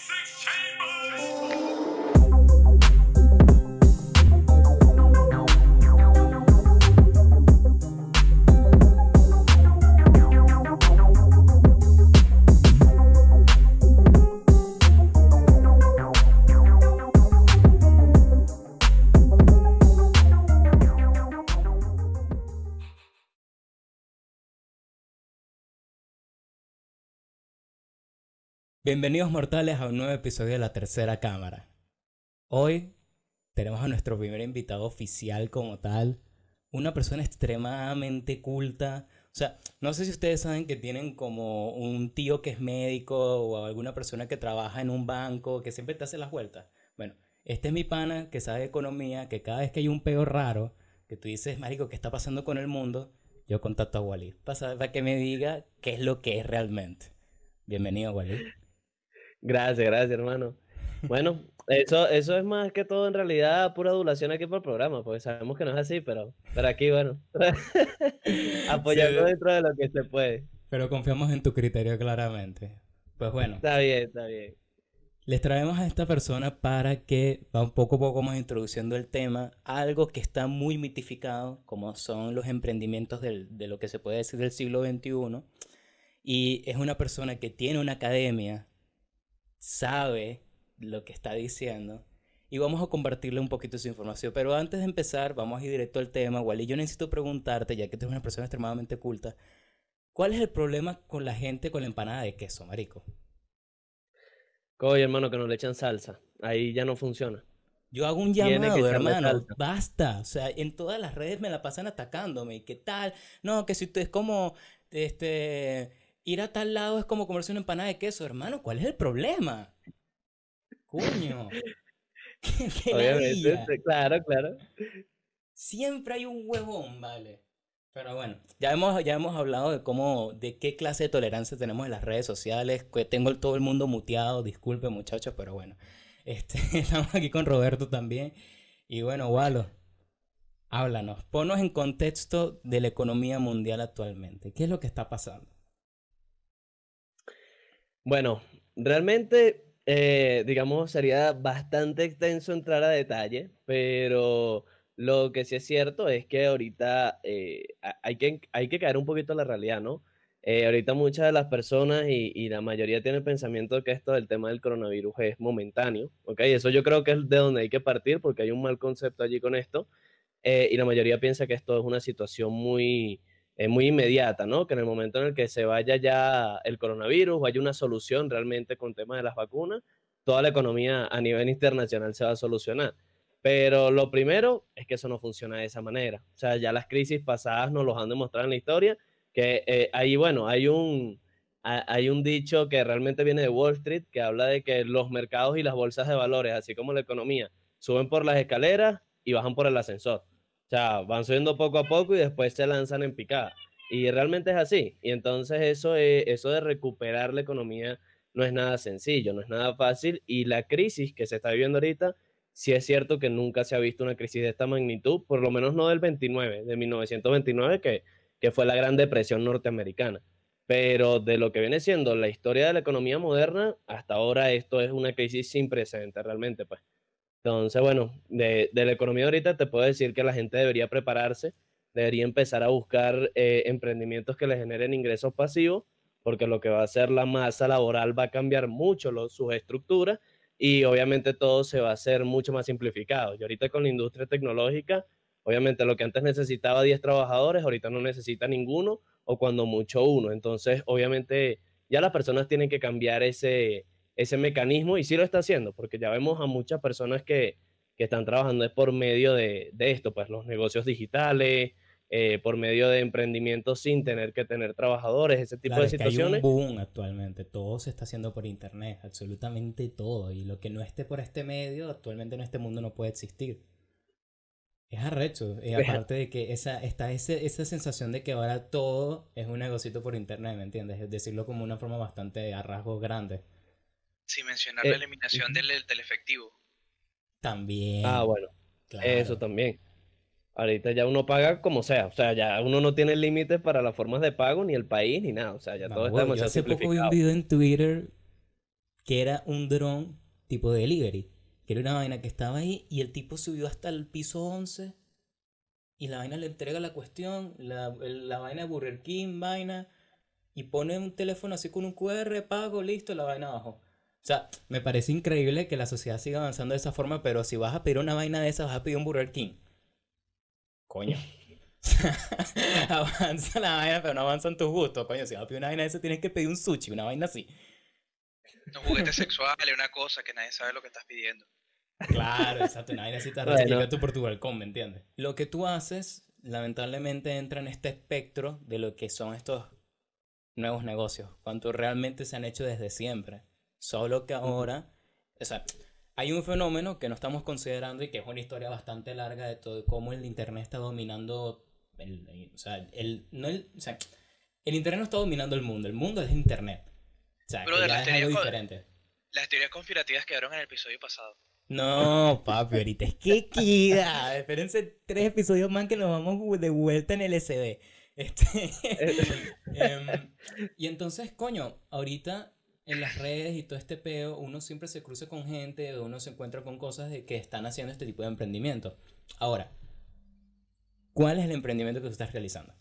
Six Chambers! Bienvenidos mortales a un nuevo episodio de La Tercera Cámara. Hoy tenemos a nuestro primer invitado oficial como tal, una persona extremadamente culta. O sea, no sé si ustedes saben que tienen como un tío que es médico o alguna persona que trabaja en un banco que siempre te hace las vueltas. Bueno, este es mi pana que sabe economía, que cada vez que hay un peo raro, que tú dices, marico, ¿qué está pasando con el mundo? Yo contacto a Wally para, para que me diga qué es lo que es realmente. Bienvenido, Wally. Gracias, gracias, hermano. Bueno, eso, eso es más que todo en realidad pura adulación aquí por el programa, porque sabemos que no es así, pero, pero aquí, bueno, apoyando dentro de lo que se puede. Pero confiamos en tu criterio claramente. Pues bueno. Está bien, está bien. Les traemos a esta persona para que va un poco a poco más introduciendo el tema, algo que está muy mitificado, como son los emprendimientos del, de lo que se puede decir del siglo XXI. Y es una persona que tiene una academia, sabe lo que está diciendo y vamos a compartirle un poquito su información. Pero antes de empezar, vamos a ir directo al tema. Wally, yo necesito preguntarte, ya que tú eres una persona extremadamente culta, ¿cuál es el problema con la gente con la empanada de queso, marico? Oye, hermano, que no le echan salsa. Ahí ya no funciona. Yo hago un llamado, hermano, basta. O sea, en todas las redes me la pasan atacándome. ¿Qué tal? No, que si usted es como, este, ir a tal lado es como comerse una empanada de queso, hermano. ¿Cuál es el problema? Coño. Obviamente, claro, claro. Siempre hay un huevón, vale. Pero bueno, ya hemos, ya hemos hablado de cómo, de qué clase de tolerancia tenemos en las redes sociales. Que tengo todo el mundo muteado, disculpe muchachos, pero bueno. Este, estamos aquí con Roberto también. Y bueno, Walo, háblanos, ponnos en contexto de la economía mundial actualmente. ¿Qué es lo que está pasando? Bueno, realmente, eh, digamos, sería bastante extenso entrar a detalle, pero lo que sí es cierto es que ahorita eh, hay, que, hay que caer un poquito en la realidad, ¿no? Eh, ahorita muchas de las personas y, la mayoría tienen pensamiento que esto del tema del coronavirus es momentáneo, ¿ok? Eso yo creo que es de donde hay que partir porque hay un mal concepto allí con esto y la mayoría piensa que esto es una situación muy, es muy inmediata, ¿no? Que en el momento en el que se vaya ya el coronavirus o haya una solución realmente con temas de las vacunas, toda la economía a nivel internacional se va a solucionar. Pero lo primero es que eso no funciona de esa manera. O sea, ya las crisis pasadas nos los han demostrado en la historia, que eh, ahí, bueno, hay un, hay un dicho que realmente viene de Wall Street, que habla de que los mercados y las bolsas de valores, así como la economía, suben por las escaleras y bajan por el ascensor. O sea, van subiendo poco a poco y después se lanzan en picada. Y realmente es así. Y entonces eso, eso de recuperar la economía no es nada sencillo, no es nada fácil. Y la crisis que se está viviendo ahorita, sí es cierto que nunca se ha visto una crisis de esta magnitud, por lo menos no del 29, de 1929, que, que fue la Gran Depresión norteamericana. Pero de lo que viene siendo la historia de la economía moderna, hasta ahora esto es una crisis sin precedentes realmente, pues. Entonces, bueno, de, la economía ahorita te puedo decir que la gente debería prepararse, debería empezar a buscar eh, emprendimientos que le generen ingresos pasivos, porque lo que va a hacer la masa laboral va a cambiar mucho sus estructuras y obviamente todo se va a hacer mucho más simplificado. Y ahorita con la industria tecnológica, obviamente lo que antes necesitaba 10 trabajadores, ahorita no necesita ninguno o cuando mucho uno. Entonces, obviamente ya las personas tienen que cambiar ese, ese mecanismo y sí lo está haciendo, porque ya vemos a muchas personas que, que están trabajando por medio de, de, esto, pues los negocios digitales, eh, por medio de emprendimientos sin tener que tener trabajadores, ese tipo de situaciones. hay un boom actualmente, todo se está haciendo por internet, absolutamente todo, y lo que no esté por este medio, actualmente en este mundo no puede existir. Es arrecho, y aparte de que esa, está ese, esa sensación de que ahora todo es un negocito por internet, ¿me entiendes? Es decirlo como una forma bastante a rasgos grandes. Sin mencionar la eh, eliminación del, del, efectivo. También. Ah, bueno. Eso también. Ahorita ya uno paga como sea. O sea, ya uno no tiene límites para las formas de pago, ni el país, ni nada. O sea, ya todo está demasiado Yo hace poco vi un video en Twitter que era un dron tipo de delivery. Que era una vaina que estaba ahí y el tipo subió hasta el piso 11 y la vaina le entrega la cuestión, la, la vaina de Burger King, vaina, y pone un teléfono así con un QR, pago, listo, la vaina abajo. O sea, me parece increíble que la sociedad siga avanzando de esa forma, pero si vas a pedir una vaina de esa, vas a pedir un Burger King. Coño. Avanza la vaina, pero no avanzan tus gustos. Coño, si vas a pedir una vaina de esa, tienes que pedir un sushi, una vaina así. Un juguete sexual, una cosa que nadie sabe lo que estás pidiendo. Claro, exacto. Una vaina así te bueno. tú por tu balcón, ¿me entiendes? Lo que tú haces, lamentablemente, entra en este espectro de lo que son estos nuevos negocios, cuanto realmente se han hecho desde siempre. Solo que ahora, o sea, hay un fenómeno que no estamos considerando y que es una historia bastante larga de todo cómo el internet está dominando el, o sea, el, no el, o sea, el internet no está dominando el mundo, el mundo es internet. O sea, que ya es algo diferente. Las teorías conspirativas quedaron en el episodio pasado. No, papi, ahorita es que queda. Espérense tres episodios más que nos vamos de vuelta en el SD. Este, em, y entonces, coño, ahorita en las redes y todo este peo, uno siempre se cruza con gente, uno se encuentra con cosas de que están haciendo este tipo de emprendimiento. Ahora, ¿cuál es el emprendimiento que tú estás realizando?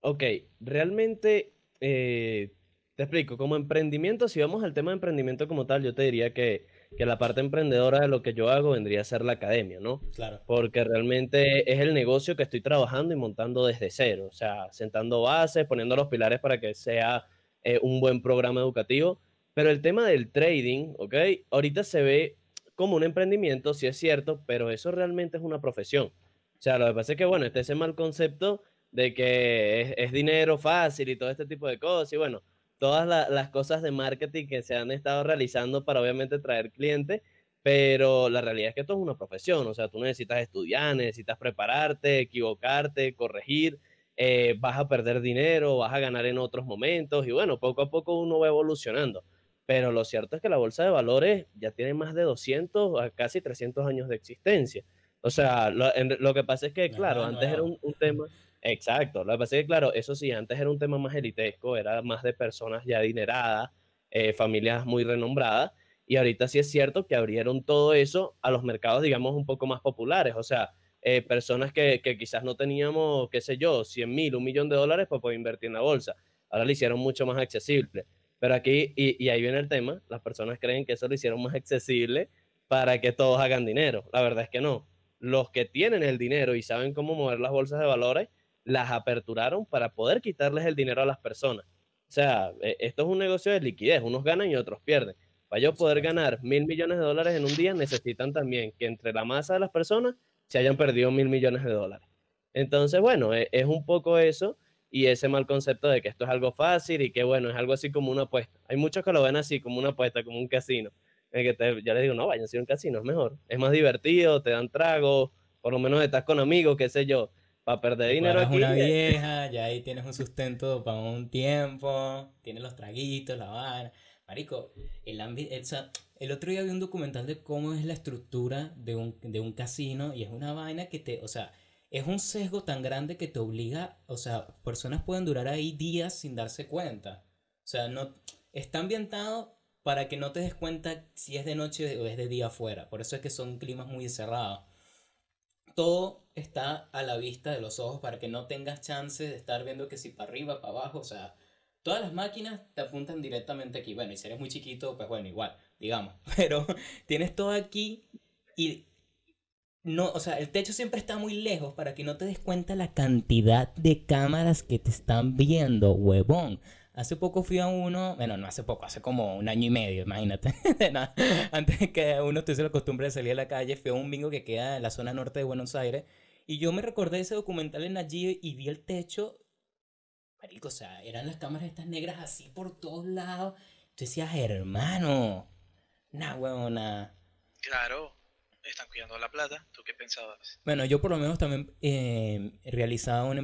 Ok, realmente eh, te explico, como emprendimiento, si vamos al tema de emprendimiento como tal, yo te diría que que la parte emprendedora de lo que yo hago vendría a ser la academia, ¿no? Claro. Porque realmente es el negocio que estoy trabajando y montando desde cero, o sea, sentando bases, poniendo los pilares para que sea eh, un buen programa educativo. Pero el tema del trading, ¿ok? Ahorita se ve como un emprendimiento, sí es cierto, pero eso realmente es una profesión. O sea, lo que pasa es que, bueno, este ese mal concepto de que es, dinero fácil y todo este tipo de cosas, y bueno, todas las cosas de marketing que se han estado realizando para obviamente traer clientes, pero la realidad es que esto es una profesión, o sea, tú necesitas estudiar, necesitas prepararte, equivocarte, corregir, eh, vas a perder dinero, vas a ganar en otros momentos y bueno, poco a poco uno va evolucionando. Pero lo cierto es que la bolsa de valores ya tiene más de 200 a casi 300 años de existencia. O sea, lo, que pasa es que, claro, antes era un, un tema Exacto. Lo que pasa es que, claro, eso sí, antes era un tema más elitesco, era más de personas ya adineradas, eh, familias muy renombradas, y ahorita sí es cierto que abrieron todo eso a los mercados, digamos, un poco más populares, o sea, eh, personas que, que, quizás no teníamos, qué sé yo, 100 mil, un millón de dólares para poder invertir en la bolsa. Ahora lo hicieron mucho más accesible. Pero aquí, y, y ahí viene el tema, las personas creen que eso lo hicieron más accesible para que todos hagan dinero. La verdad es que no. Los que tienen el dinero y saben cómo mover las bolsas de valores, las aperturaron para poder quitarles el dinero a las personas. O sea, e, esto es un negocio de liquidez, unos ganan y otros pierden. Para yo poder ganar mil millones de dólares en un día, necesitan también que entre la masa de las personas se hayan perdido mil millones de dólares. Entonces, bueno, e, es un poco eso y ese mal concepto de que esto es algo fácil y que, bueno, es algo así como una apuesta. Hay muchos que lo ven así, como una apuesta, como un casino. En que te, yo les digo, no, vayan a un casino, es mejor. Es más divertido, te dan trago, por lo menos estás con amigos, qué sé yo para perder dinero aquí. una vieja, ya ahí tienes un sustento para un tiempo, tienes los traguitos, la vaina. Marico, el, el, el otro día vi un documental de cómo es la estructura de un, de un casino y es una vaina que te, o sea, es un sesgo tan grande que te obliga, o sea, personas pueden durar ahí días sin darse cuenta. O sea, no, está ambientado para que no te des cuenta si es de noche o es de día afuera. Por eso es que son climas muy cerrados todo está a la vista de los ojos para que no tengas chance de estar viendo que si para arriba, para abajo, o sea, todas las máquinas te apuntan directamente aquí. Bueno, y si eres muy chiquito, pues bueno, igual, digamos, pero tienes todo aquí y no, o sea, el techo siempre está muy lejos para que no te des cuenta la cantidad de cámaras que te están viendo, huevón. Hace poco fui a uno, bueno, no hace poco, hace como un año y medio, imagínate. Antes de que uno tuviese la costumbre de salir a la calle, fui a un bingo que queda en la zona norte de Buenos Aires. Y yo me recordé ese documental en allí y vi el techo. Marico, o sea, eran las cámaras estas negras así por todos lados. Tú decías, hermano, nah, huevona. Claro están cuidando la plata. ¿Tú qué pensabas? Bueno, yo por lo menos también eh, realizado un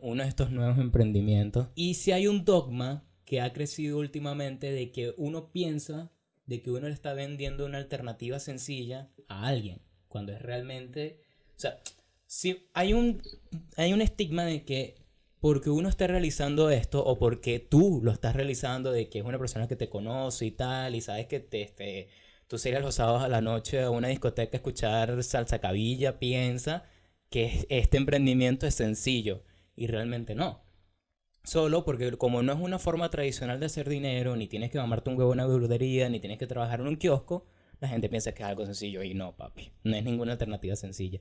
uno de estos nuevos emprendimientos. Y si hay un dogma que ha crecido últimamente de que uno piensa de que uno le está vendiendo una alternativa sencilla a alguien, cuando es realmente... O sea, si hay un, hay un estigma de que porque uno está realizando esto o porque tú lo estás realizando de que es una persona que te conoce y tal, y sabes que te, este, tú sales los sábados a la noche a una discoteca a escuchar salsa cabilla, piensa que este emprendimiento es sencillo y realmente no. Solo porque como no es una forma tradicional de hacer dinero, ni tienes que mamarte un huevo en una verdulería, ni tienes que trabajar en un kiosco, la gente piensa que es algo sencillo y no, papi. No es ninguna alternativa sencilla.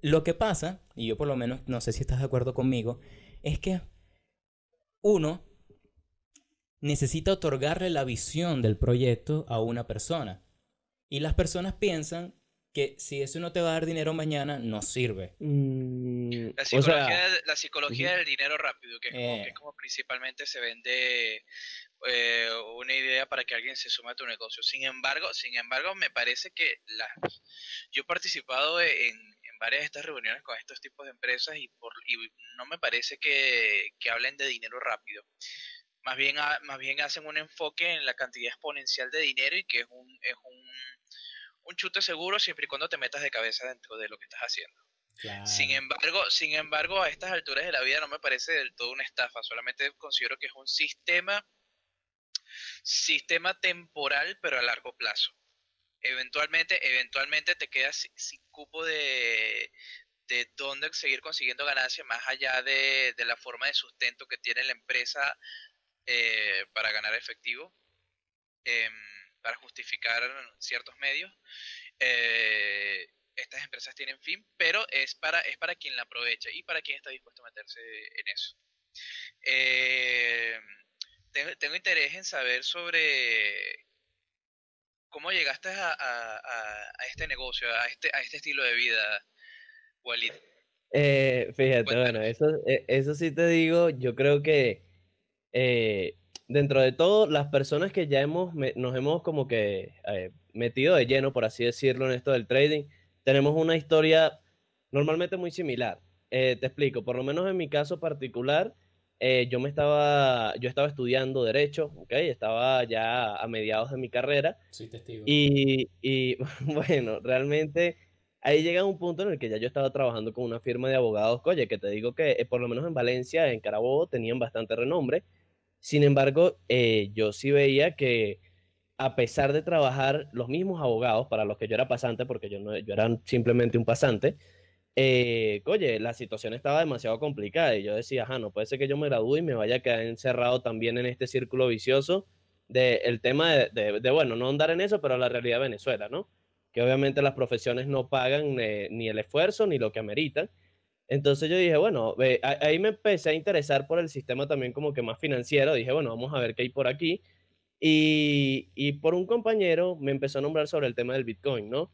Lo que pasa, y yo por lo menos no sé si estás de acuerdo conmigo, es que uno necesita otorgarle la visión del proyecto a una persona. Y las personas piensan que si eso no te va a dar dinero mañana, no sirve. Mm, La o psicología, sea, de- la psicología del dinero rápido, que es, como, que Eh. es como principalmente se vende eh, una idea para que alguien se suma a tu negocio. Sin embargo, sin embargo, me parece que las, yo he participado en, en varias de estas reuniones con estos tipos de empresas y, por, y no me parece que, que hablen de dinero rápido. Más bien, más bien hacen un enfoque en la cantidad exponencial de dinero y que es un, es un, un chute seguro siempre y cuando te metas de cabeza dentro de lo que estás haciendo. Sin embargo, sin embargo, a estas alturas de la vida no me parece del todo una estafa, solamente considero que es un sistema, sistema temporal, pero a largo plazo. Eventualmente, eventualmente te quedas sin, cupo de, de dónde seguir consiguiendo ganancias más allá de, de la forma de sustento que tiene la empresa eh, para ganar efectivo, em, para justificar ciertos medios. Eh, estas empresas tienen fin, pero es para, es para quien la aprovecha y para quien está dispuesto a meterse en eso. Eh, tengo, tengo interés en saber sobre cómo llegaste a, a- a- a este negocio, a este, a este estilo de vida, Walid. Eh, fíjate, bueno, eso, eh, eso sí te digo, yo creo que eh, dentro de todo, las personas que ya hemos, nos hemos como que eh, metido de lleno, por así decirlo, en esto del trading, tenemos una historia normalmente muy similar. Eh, te explico, por lo menos en mi caso particular, eh, yo me estaba, yo estaba estudiando derecho, ¿ok? Estaba ya a mediados de mi carrera. Soy testigo. Y, y, bueno, realmente ahí llega un punto en el que ya yo estaba trabajando con una firma de abogados, oye, que te digo que eh, por lo menos en Valencia, en Carabobo, tenían bastante renombre. Sin embargo, eh, yo sí veía que a pesar de trabajar los mismos abogados para los que yo era pasante, porque yo, no, yo era simplemente un pasante, eh, oye, la situación estaba demasiado complicada y yo decía, ajá, no puede ser que yo me gradúe y me vaya a quedar encerrado también en este círculo vicioso del el tema de, de- de, bueno, no andar en eso, pero la realidad de Venezuela, ¿no? Que obviamente las profesiones no pagan eh, ni el esfuerzo ni lo que ameritan. Entonces yo dije, bueno, eh, ahí me empecé a interesar por el sistema también como que más financiero. Dije, bueno, vamos a ver qué hay por aquí. Y, y por un compañero me empezó a nombrar sobre el tema del Bitcoin, ¿no?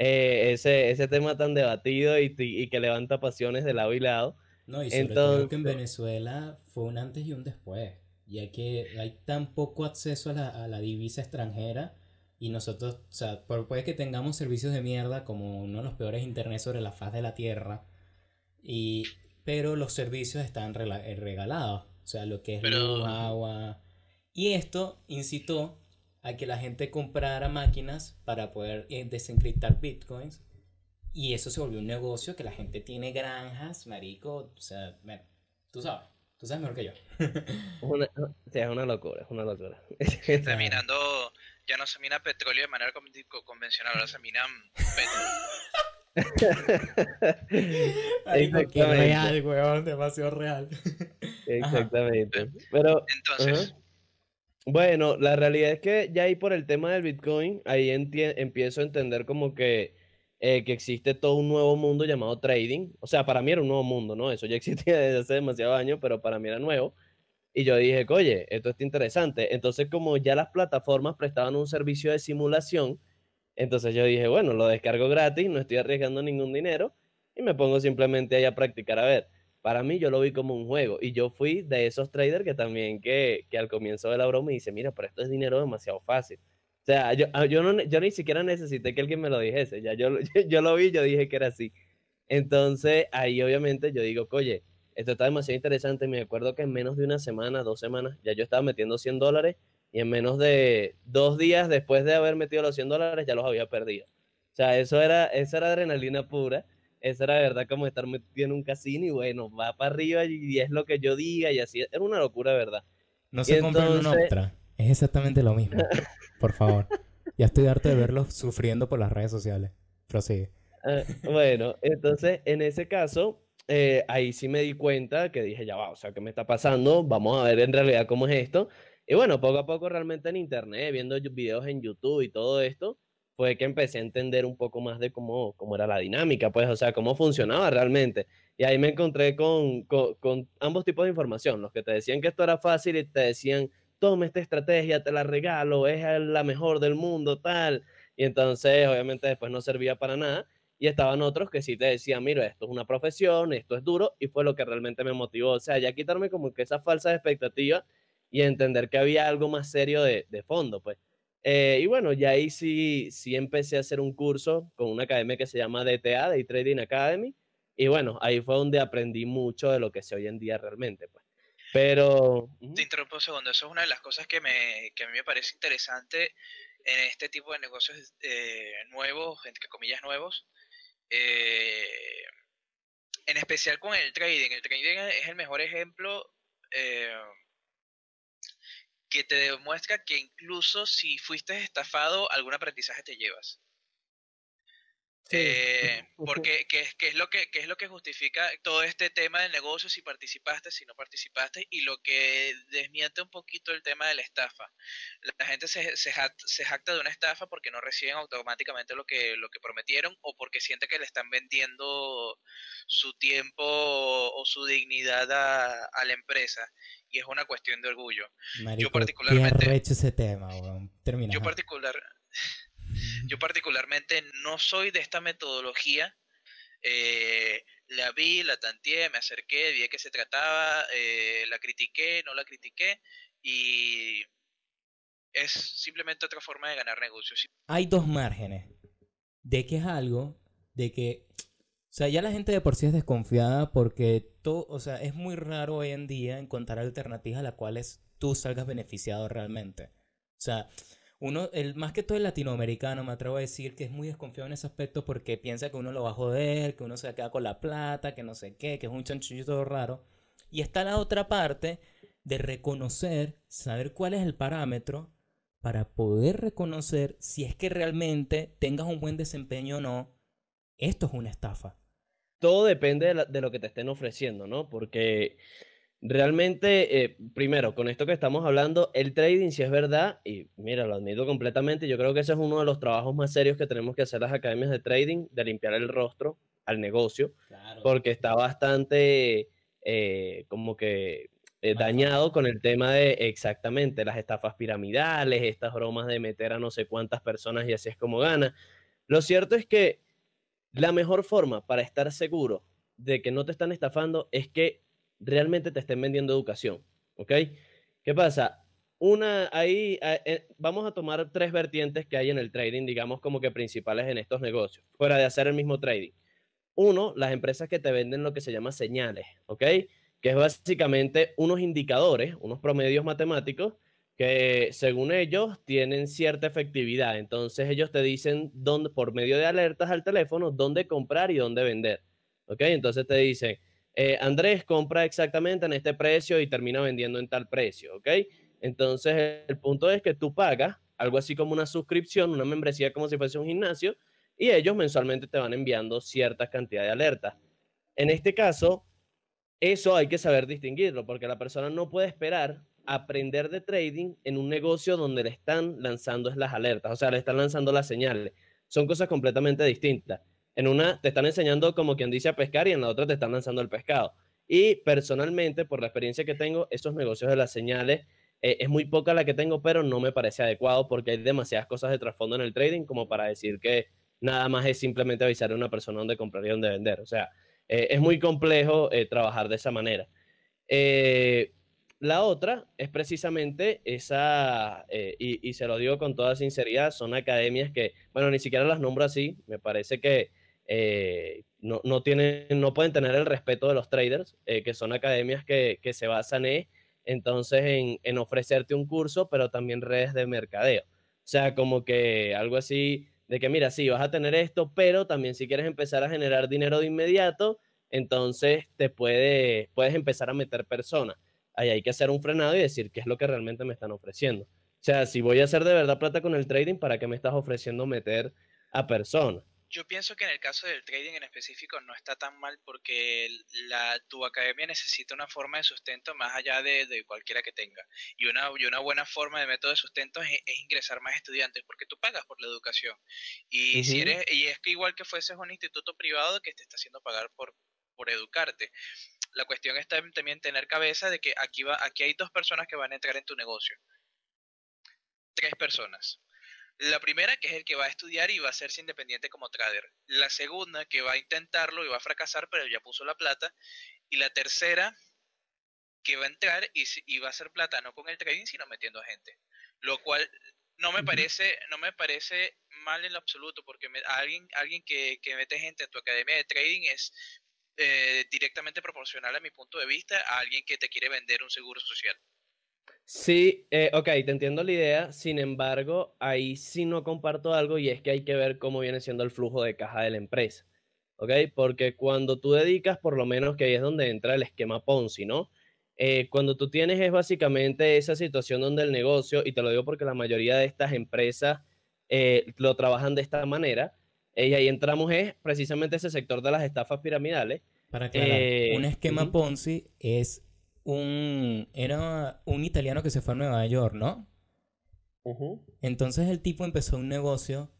Eh, ese, ese tema tan debatido y, y que levanta pasiones de lado y lado. No, y sobre todo que en Entonces- Venezuela fue un antes y un después, ya que hay tan poco acceso a la, a la divisa extranjera y nosotros, o sea, por, puede que tengamos servicios de mierda como uno de los peores internet sobre la faz de la tierra, y, pero los servicios están eh, regalados, o sea, lo que es luz, agua, y esto incitó a que la gente comprara máquinas para poder eh, desencriptar bitcoins y eso se volvió un negocio que la gente tiene granjas, marico. O sea, bueno, tú sabes, tú sabes mejor que yo. Una, o sea, es una locura, es una locura. Está minando, ya no se mina petróleo de manera con- co- convencional, ahora se minan petróleo. Marico, qué real, weón, demasiado real. Exactamente. Pero, Entonces, ajá. Bueno, la realidad es que ya ahí por el tema del Bitcoin, ahí empiezo a entender como que, eh, que existe todo un nuevo mundo llamado trading. O sea, para mí era un nuevo mundo, ¿no? Eso ya existía desde hace demasiados años, pero para mí era nuevo. Y yo dije, oye, esto está interesante. Entonces, como ya las plataformas prestaban un servicio de simulación, entonces yo dije, bueno, lo descargo gratis, no estoy arriesgando ningún dinero y me pongo simplemente ahí a practicar. A ver, para mí yo lo vi como un juego y yo fui de esos traders que también que, que al comienzo de la broma me dice, mira, pero esto es dinero demasiado fácil. O sea, yo, ah, yo, no, yo ni siquiera necesité que alguien me lo dijese, ya yo, yo lo vi, yo dije que era así. Entonces ahí obviamente yo digo, oye, esto está demasiado interesante. Me acuerdo que en menos de una semana, dos semanas, ya yo estaba metiendo 100 dólares y en menos de dos días después de haber metido los 100 dólares ya los había perdido. O sea, eso era, eso era adrenalina pura. Eso era de verdad como estar metido en un casino y bueno, va para arriba y es lo que yo diga y así. Era una locura, de verdad. No se compren una Optra. Es exactamente lo mismo. Por favor. Ya estoy harto de verlos sufriendo por las redes sociales. Prosigue. Ah, bueno, entonces en ese caso, eh, ahí sí me di cuenta que dije, ya va, o sea, ¿qué me está pasando? Vamos a ver en realidad cómo es esto. Y bueno, poco a poco realmente en internet, viendo videos en YouTube y todo esto, fue que empecé a entender un poco más de cómo, cómo era la dinámica, pues, o sea, cómo funcionaba realmente. Y ahí me encontré con, con, ambos tipos de información, los que te decían que esto era fácil y te decían, toma esta estrategia, te la regalo, es la mejor del mundo, tal. Y entonces, obviamente, después no servía para nada. Y estaban otros que sí te decían, mira, esto es una profesión, esto es duro, y fue lo que realmente me motivó. O sea, ya quitarme como que esa falsa expectativa y entender que había algo más serio de, de fondo, pues. Eh, y bueno, ya ahí sí, sí empecé a hacer un curso con una academia que se llama DTA, Day Trading Academy. Y bueno, ahí fue donde aprendí mucho de lo que sé hoy en día realmente, pues. Pero... Te interrumpo un segundo, eso es una de las cosas que, me, que a mí me parece interesante en este tipo de negocios eh, nuevos, entre comillas nuevos, eh, en especial con el trading. El trading es el mejor ejemplo eh, que te demuestra que incluso si fuiste estafado, algún aprendizaje te llevas. Eh, porque ¿qué, es lo que, es lo que justifica todo este tema del negocio, si participaste, si no participaste, y lo que desmiente un poquito el tema de la estafa. La gente se, se, jacta de una estafa porque no reciben automáticamente lo que, lo que prometieron o porque siente que le están vendiendo su tiempo o su dignidad a, la empresa. Y es una cuestión de orgullo. yo particularmente... ese tema, Yo particular... Yo particularmente no soy de esta metodología. Eh, la vi, la tanteé, me acerqué, vi de qué se trataba, eh, la critiqué, no la critiqué y es simplemente otra forma de ganar negocios. Hay dos márgenes de que es algo, de que, sea, ya la gente de por sí es desconfiada porque todo, o sea, es muy raro hoy en día encontrar alternativas a las cuales tú salgas beneficiado realmente. O sea, uno, el, más que todo el latinoamericano, me atrevo a decir que es muy desconfiado en ese aspecto porque piensa que uno lo va a joder, que uno se va a quedar con la plata, que no sé qué, que es un chanchullo raro. Y está la otra parte de reconocer, saber cuál es el parámetro para poder reconocer si es que realmente tengas un buen desempeño o no. Esto es una estafa. Todo depende de, de lo que te estén ofreciendo, ¿no? Porque Realmente, eh, primero, con esto que estamos hablando, el trading si es verdad, y mira, lo admito completamente, yo creo que ese es uno de los trabajos más serios que tenemos que hacer las academias de trading, de limpiar el rostro al negocio, porque está bastante eh, como que eh, dañado con el tema de exactamente las estafas piramidales, estas bromas de meter a no sé cuántas personas y así es como gana. Lo cierto es que la mejor forma para estar seguro de que no te están estafando es que realmente te estén vendiendo educación. ¿Ok? ¿Qué pasa? Una, ahí eh, vamos a tomar tres vertientes que hay en el trading, digamos como que principales en estos negocios, fuera de hacer el mismo trading. Uno, las empresas que te venden lo que se llama señales, ¿ok? Que es básicamente unos indicadores, unos promedios matemáticos que según ellos tienen cierta efectividad. Entonces ellos te dicen dónde, por medio de alertas al teléfono dónde comprar y dónde vender. ¿Ok? Entonces te dicen, eh, Andrés compra exactamente en este precio y termina vendiendo en tal precio. Entonces, el punto es que tú pagas algo así como una suscripción, una membresía como si fuese un gimnasio, y ellos mensualmente te van enviando cierta cantidad de alertas. En este caso, eso hay que saber distinguirlo, porque la persona no puede esperar aprender de trading en un negocio donde le están lanzando las alertas, o sea, le están lanzando las señales. Son cosas completamente distintas. En una te están enseñando como quien dice a pescar y en la otra te están lanzando el pescado. Y personalmente, por la experiencia que tengo, esos negocios de las señales eh, es muy poca la que tengo, pero no me parece adecuado porque hay demasiadas cosas de trasfondo en el trading como para decir que nada más es simplemente avisar a una persona dónde comprar y dónde vender. O sea, eh, es muy complejo eh, trabajar de esa manera. La otra es precisamente esa, y, y, se lo digo con toda sinceridad, son academias que, bueno, ni siquiera las nombro así, me parece que eh, no, no, tienen, no pueden tener el respeto de los traders, eh, que son academias que, que, se basan en, entonces en, en, ofrecerte un curso, pero también redes de mercadeo. O sea, como que algo así de que mira, sí, vas a tener esto, pero también si quieres empezar a generar dinero de inmediato, entonces te puede, puedes empezar a meter personas. Ahí hay que hacer un frenado y decir qué es lo que realmente me están ofreciendo. O sea, si voy a hacer de verdad plata con el trading, ¿para qué me estás ofreciendo meter a personas? Yo pienso que en el caso del trading en específico no está tan mal porque la, tu academia necesita una forma de sustento más allá de, de cualquiera que tenga. Y una, y una buena forma de método de sustento es, es ingresar más estudiantes porque tú pagas por la educación. Y, si eres, y es que igual que fueses un instituto privado que te está haciendo pagar por, por educarte. La cuestión está en también tener cabeza de que aquí, va, aquí hay dos personas que van a entrar en tu negocio. Tres personas. La primera, que es el que va a estudiar y va a hacerse independiente como trader. La segunda, que va a intentarlo y va a fracasar, pero ya puso la plata. Y la tercera, que va a entrar y, y va a hacer plata no con el trading, sino metiendo gente. Lo cual no me parece, no me parece mal en lo absoluto, porque me- alguien, alguien que, que mete gente en tu academia de trading es eh, directamente proporcional a mi punto de vista a alguien que te quiere vender un seguro social. Sí, eh, ok, te entiendo la idea, sin embargo, ahí sí no comparto algo y es que hay que ver cómo viene siendo el flujo de caja de la empresa, ¿ok? Porque cuando tú dedicas, por lo menos que ahí es donde entra el esquema Ponzi, ¿no? Eh, cuando tú tienes es básicamente esa situación donde el negocio, y te lo digo porque la mayoría de estas empresas lo trabajan de esta manera, eh, y ahí entramos es precisamente ese sector de las estafas piramidales. Para aclarar, un Eh, esquema ujú. Ponzi es un... Era un italiano que se fue a Nueva York, ¿no? Entonces el tipo empezó un negocio,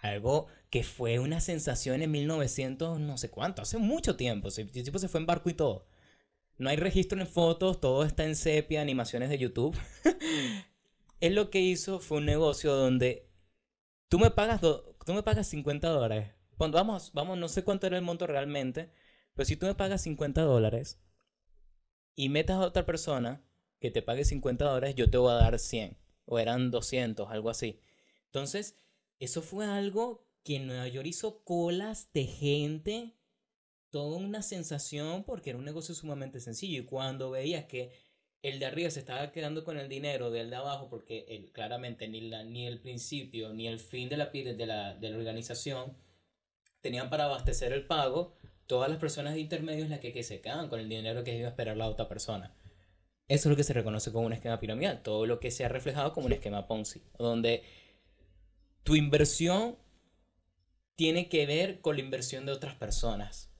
algo que fue una sensación en 1900, no sé cuánto, hace mucho tiempo. El tipo se fue en barco y todo. No hay registro en fotos, todo está en sepia, animaciones de YouTube. Él lo que hizo fue un negocio donde tú me pagas, do- tú me pagas 50 dólares. Vamos, vamos, no sé cuánto era el monto realmente, pero si tú me pagas 50 dólares y metas a otra persona que te pague 50 dólares, yo te voy a dar 100. O eran 200, algo así. Entonces, eso fue algo que en Nueva York hizo colas de gente. Toda una sensación porque era un negocio sumamente sencillo. Y cuando veías que el de arriba se estaba quedando con el dinero del de abajo, porque claramente ni, el principio ni el fin de la, de la, de la organización tenían para abastecer el pago, todas las personas de intermedios las que, que se quedaban con el dinero que iba a esperar la otra persona. Eso es lo que se reconoce como un esquema piramidal, todo lo que se ha reflejado como un esquema Ponzi, donde tu inversión tiene que ver con la inversión de otras personas.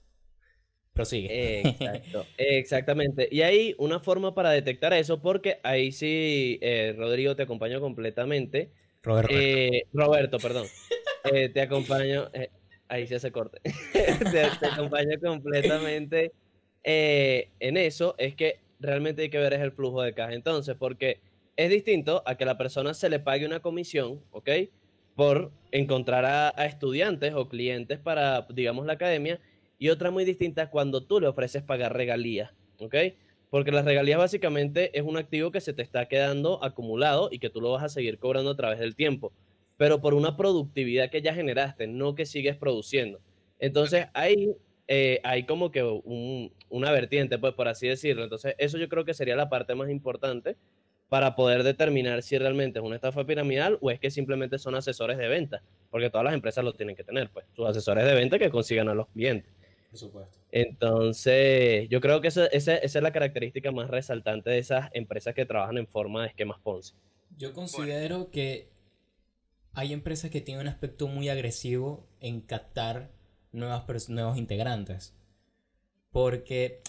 Prosigue. Exacto, exactamente. Y hay una forma para detectar eso, porque ahí sí, eh, Rodrigo, te acompaño completamente. Roberto. Eh, Roberto, perdón. Eh, te acompaño. ahí se hace corte. te, te acompaño completamente en eso. Es que realmente hay que ver es el flujo de caja. Entonces, porque es distinto a que la persona se le pague una comisión, ¿ok? Por encontrar a, a estudiantes o clientes para, digamos, la academia. Y otra muy distinta cuando tú le ofreces pagar regalías, ¿ok? Porque las regalías básicamente es un activo que se te está quedando acumulado y que tú lo vas a seguir cobrando a través del tiempo, pero por una productividad que ya generaste, no que sigues produciendo. Entonces ahí eh, hay como que un- una vertiente, pues por así decirlo. Entonces eso yo creo que sería la parte más importante para poder determinar si realmente es una estafa piramidal o es que simplemente son asesores de venta, porque todas las empresas lo tienen que tener, pues sus asesores de venta que consigan a los clientes. Por supuesto. Entonces, yo creo que esa, esa- esa es la característica más resaltante de esas empresas que trabajan en forma de esquemas Ponzi. Yo considero que hay empresas que tienen un aspecto muy agresivo en captar nuevas nuevos integrantes. Porque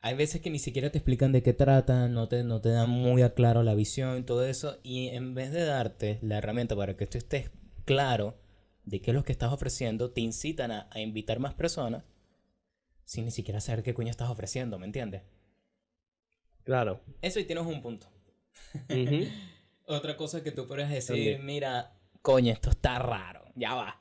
hay veces que ni siquiera te explican de qué tratan, no te, no te dan muy a claro la visión y todo eso. Y en vez de darte la herramienta para que tú estés claro de qué es lo que estás ofreciendo, te incitan a, a invitar más personas sin ni siquiera saber qué coño estás ofreciendo, ¿me entiendes? Claro. Eso y tienes un punto. Otra cosa que tú puedes decir, También. mira, coño, esto está raro, ya va.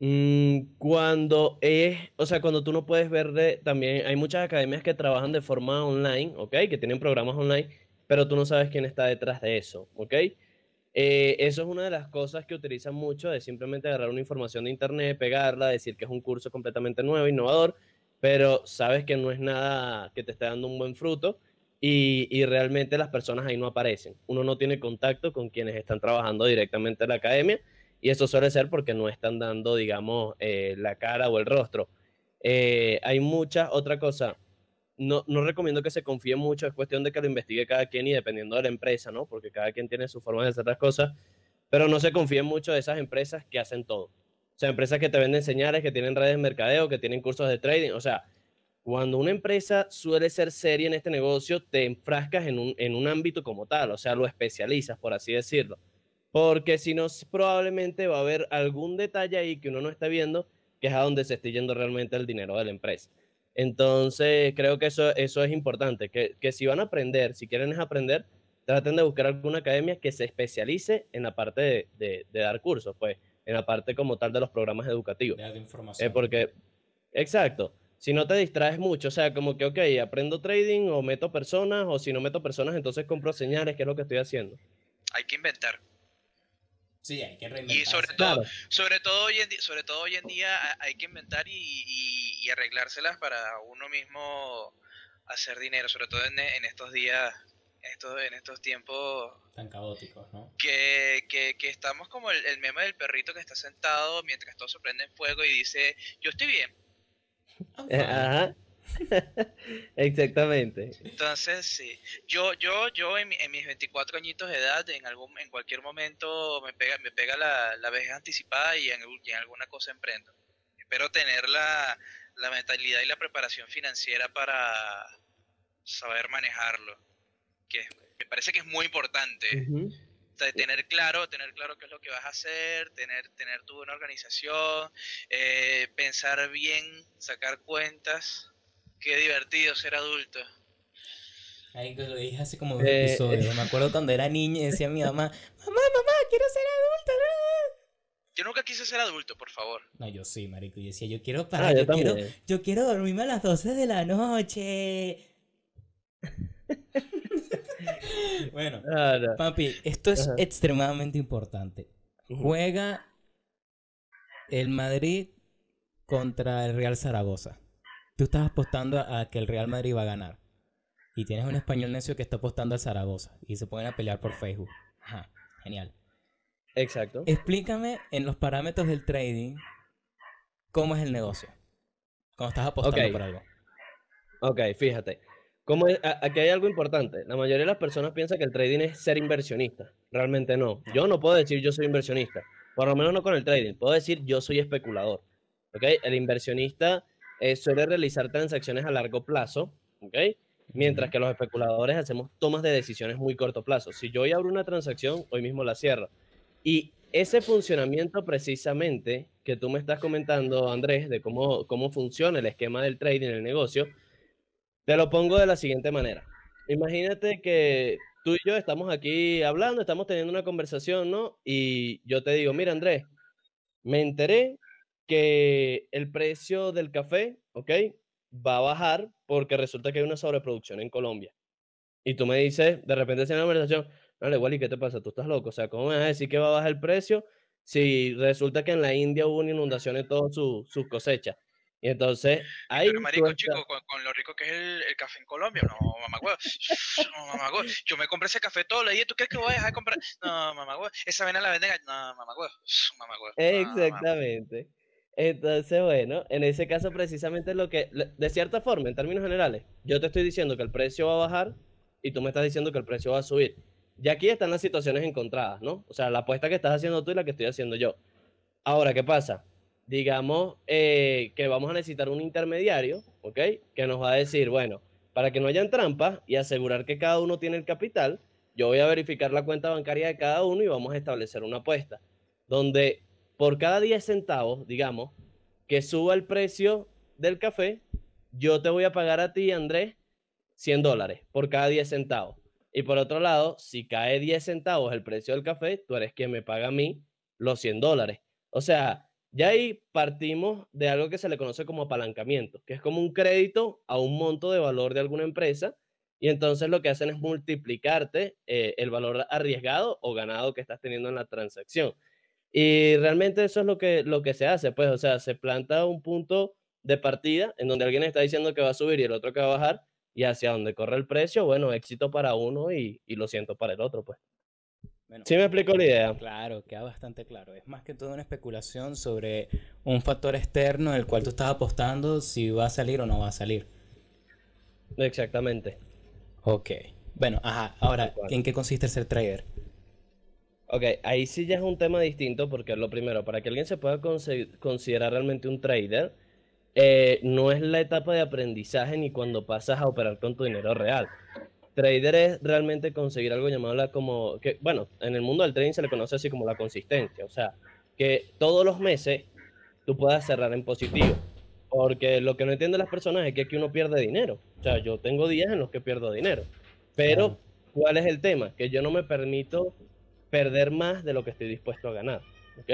Mm, cuando es, o sea, cuando tú no puedes ver de, también hay muchas academias que trabajan de forma online, ¿ok? Que tienen programas online, pero tú no sabes quién está detrás de eso, ¿ok? Eh, eso es una de las cosas que utilizan mucho, de simplemente agarrar una información de internet, pegarla, decir que es un curso completamente nuevo, innovador, pero sabes que no es nada que te esté dando un buen fruto y, realmente las personas ahí no aparecen. Uno no tiene contacto con quienes están trabajando directamente en la academia y eso suele ser porque no están dando, digamos, eh, la cara o el rostro. Eh, hay muchas, otra cosa, no, no recomiendo que se confíe mucho, es cuestión de que lo investigue cada quien y dependiendo de la empresa, ¿no? Porque cada quien tiene su forma de hacer las cosas, pero no se confíen mucho de esas empresas que hacen todo. O sea, empresas que te venden señales, que tienen redes de mercadeo, que tienen cursos de trading, o sea, cuando una empresa suele ser seria en este negocio, te enfrascas en un, en un ámbito como tal, o sea, lo especializas, por así decirlo. Porque si no, probablemente va a haber algún detalle ahí que uno no está viendo, que es a donde se está yendo realmente el dinero de la empresa. Entonces, creo que eso, eso es importante, que, que si van a aprender, si quieren es aprender, traten de buscar alguna academia que se especialice en la parte de, de, de dar cursos, pues, en la parte como tal de los programas educativos. De información. Eh, porque, exacto si no te distraes mucho, o sea, como que, ok, aprendo trading o meto personas, o si no meto personas, entonces compro señales, que es lo que estoy haciendo. Hay que inventar. Sí, hay que reinventar. Y sobre todo, sobre todo hoy en día, sobre todo hoy en día hay que inventar y, y, y arreglárselas para uno mismo hacer dinero, sobre todo en, en estos días, en estos, en estos tiempos tan caóticos, ¿no? Que, que, que estamos como el, el, meme del perrito que está sentado mientras todo se prende en fuego y dice, yo estoy bien, ajá. Exactamente. Entonces, sí. Yo, yo, yo en, en, mis 24 añitos de edad, en algún, en cualquier momento me pega, me pega la, la vejez anticipada y en, y en, alguna cosa emprendo. Espero tener la, la mentalidad y la preparación financiera para saber manejarlo. Que me parece que es muy importante. Uh -huh. O sea, tener claro, tener claro qué es lo que vas a hacer, tener, tener tu buena organización, eh, pensar bien, sacar cuentas. Qué divertido ser adulto. Ahí lo dije hace como dos eh, episodios. Me acuerdo cuando era niña y decía a mi mamá, mamá, mamá, quiero ser adulta. Yo nunca quise ser adulto, por favor. No, yo sí, marico. Yo decía, yo quiero parar, ah, yo, yo quiero, yo quiero dormirme a las 12 de la noche. bueno, ah, no. papi, esto es Ajá. extremadamente importante. Juega el Madrid contra el Real Zaragoza. Tú estás apostando a que el Real Madrid va a ganar. Y tienes un español necio que está apostando al Zaragoza. Y se ponen a pelear por Facebook. Ajá, genial. Exacto. Explícame en los parámetros del trading cómo es el negocio. Cuando estás apostando okay. por algo. Ok, fíjate. Como es, aquí hay algo importante. La mayoría de las personas piensa que el trading es ser inversionista. Realmente no. Yo no puedo decir yo soy inversionista. Por lo menos no con el trading. Puedo decir yo soy especulador. ¿Ok? El inversionista eh, suele realizar transacciones a largo plazo. ¿Ok? Mientras que los especuladores hacemos tomas de decisiones muy corto plazo. Si yo hoy abro una transacción, hoy mismo la cierro. Y ese funcionamiento precisamente que tú me estás comentando, Andrés, de cómo, cómo funciona el esquema del trading en el negocio, te lo pongo de la siguiente manera. Imagínate que tú y yo estamos aquí hablando, estamos teniendo una conversación, ¿no? Y yo te digo, mira, Andrés, me enteré que el precio del café, ¿ok? Va a bajar porque resulta que hay una sobreproducción en Colombia. Y tú me dices, de repente en la conversación, Vale, Wally, ¿qué te pasa? Tú estás loco. O sea, ¿cómo me vas a decir que va a bajar el precio si resulta que en la India hubo una inundación en todas sus su cosechas? Y entonces, ahí. Pero, marico, chico, con, con, lo rico que es el, el, café en Colombia, no, mamá, No, mamá, Yo me compré ese café todo el día. ¿Tú crees que voy a dejar de comprar? No, mamá, Esa vena la venden. No, mamá, Mamá, Exactamente. Entonces, bueno, en ese caso, precisamente lo que, de cierta forma, en términos generales, yo te estoy diciendo que el precio va a bajar y tú me estás diciendo que el precio va a subir. Y aquí están las situaciones encontradas, ¿no? O sea, la apuesta que estás haciendo tú y la que estoy haciendo yo. Ahora, ¿qué pasa? Digamos eh, que vamos a necesitar un intermediario, ¿ok? Que nos va a decir, bueno, para que no hayan trampas y asegurar que cada uno tiene el capital, yo voy a verificar la cuenta bancaria de cada uno y vamos a establecer una apuesta, donde por cada 10 centavos, digamos, que suba el precio del café, yo te voy a pagar a ti, Andrés, 100 dólares por cada 10 centavos. Y por otro lado, si cae 10 centavos el precio del café, tú eres quien me paga a mí los 100 dólares. O sea, ya ahí partimos de algo que se le conoce como apalancamiento, que es como un crédito a un monto de valor de alguna empresa. Y entonces lo que hacen es multiplicarte eh, el valor arriesgado o ganado que estás teniendo en la transacción. Y realmente eso es lo que, lo que se hace, pues, o sea, se planta un punto de partida en donde alguien está diciendo que va a subir y el otro que va a bajar, y hacia donde corre el precio, bueno, éxito para uno y, y lo siento para el otro, pues. Bueno, ¿Sí me explico la idea? Claro, queda bastante claro. Es más que todo una especulación sobre un factor externo en el cual tú estás apostando si va a salir o no va a salir. Exactamente. Ok. Bueno, ajá. Ahora. ¿en qué consiste el ser trader? Ok, ahí sí ya es un tema distinto porque lo primero, para que alguien se pueda considerar realmente un trader, eh, no es la etapa de aprendizaje ni cuando pasas a operar con tu dinero real. Trader es realmente conseguir algo llamado la como, que, bueno, en el mundo del trading se le conoce así como la consistencia, o sea, que todos los meses tú puedas cerrar en positivo. Porque lo que no entienden las personas es que aquí uno pierde dinero. O sea, yo tengo días en los que pierdo dinero. Pero. ¿cuál es el tema? Que yo no me permito perder más de lo que estoy dispuesto a ganar. ¿Ok?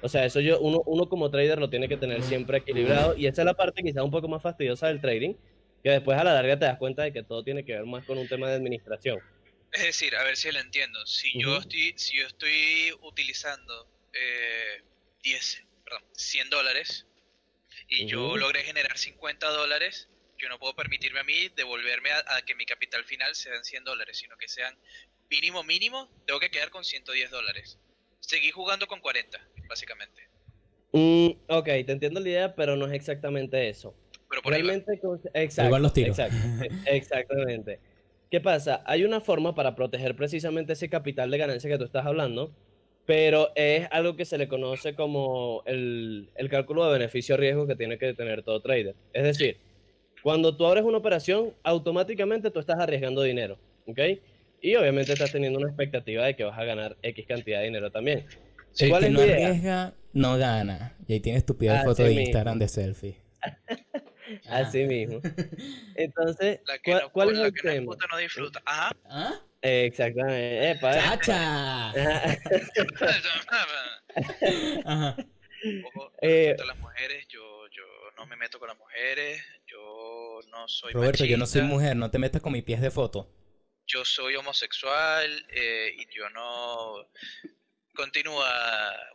O sea, eso yo, uno, uno como trader lo tiene que tener siempre equilibrado. Y esa es la parte quizás un poco más fastidiosa del trading, que después a la larga te das cuenta de que todo tiene que ver más con un tema de administración. Es decir, a ver si lo entiendo. Si yo Ujú. estoy, si yo estoy utilizando eh, 10, perdón, 100 dólares y yo Ujú. logré generar 50 dólares, yo no puedo permitirme a mí devolverme a, a que mi capital final sean 100 dólares, sino que sean mínimo, mínimo, tengo que quedar con 110 dólares. Seguí jugando con 40, básicamente. Mm, ok, te entiendo la idea, pero no es exactamente eso. Pero por ahí va. Realmente, con- exacto, van los tiros. exacto, e- exactamente. ¿Qué pasa? Hay una forma para proteger precisamente ese capital de ganancia que tú estás hablando, pero es algo que se le conoce como el, el cálculo de beneficio-riesgo que tiene que tener todo trader. Es decir, cuando tú abres una operación, automáticamente tú estás arriesgando dinero, ¿ok? Y obviamente estás teniendo una expectativa de que vas a ganar X cantidad de dinero también. El ¿Cuál que es no la idea? arriesga, no gana. Y ahí tienes tu pie de Así foto de mismo. Instagram de selfie. Así mismo. Entonces, La que ¿cuál, no, cuál cu- es la el que no tema? disfruta no disfruta. Ajá. ¿Ah? Exactamente. Epa, epa. ¡Chacha! Ajá. Ajá. Ojo, Eh, las mujeres, yo, yo no me meto con las mujeres, yo no soy Roberto, yo no soy mujer, no te metas con mis pies de foto. Yo soy homosexual eh, y yo no... Continúa,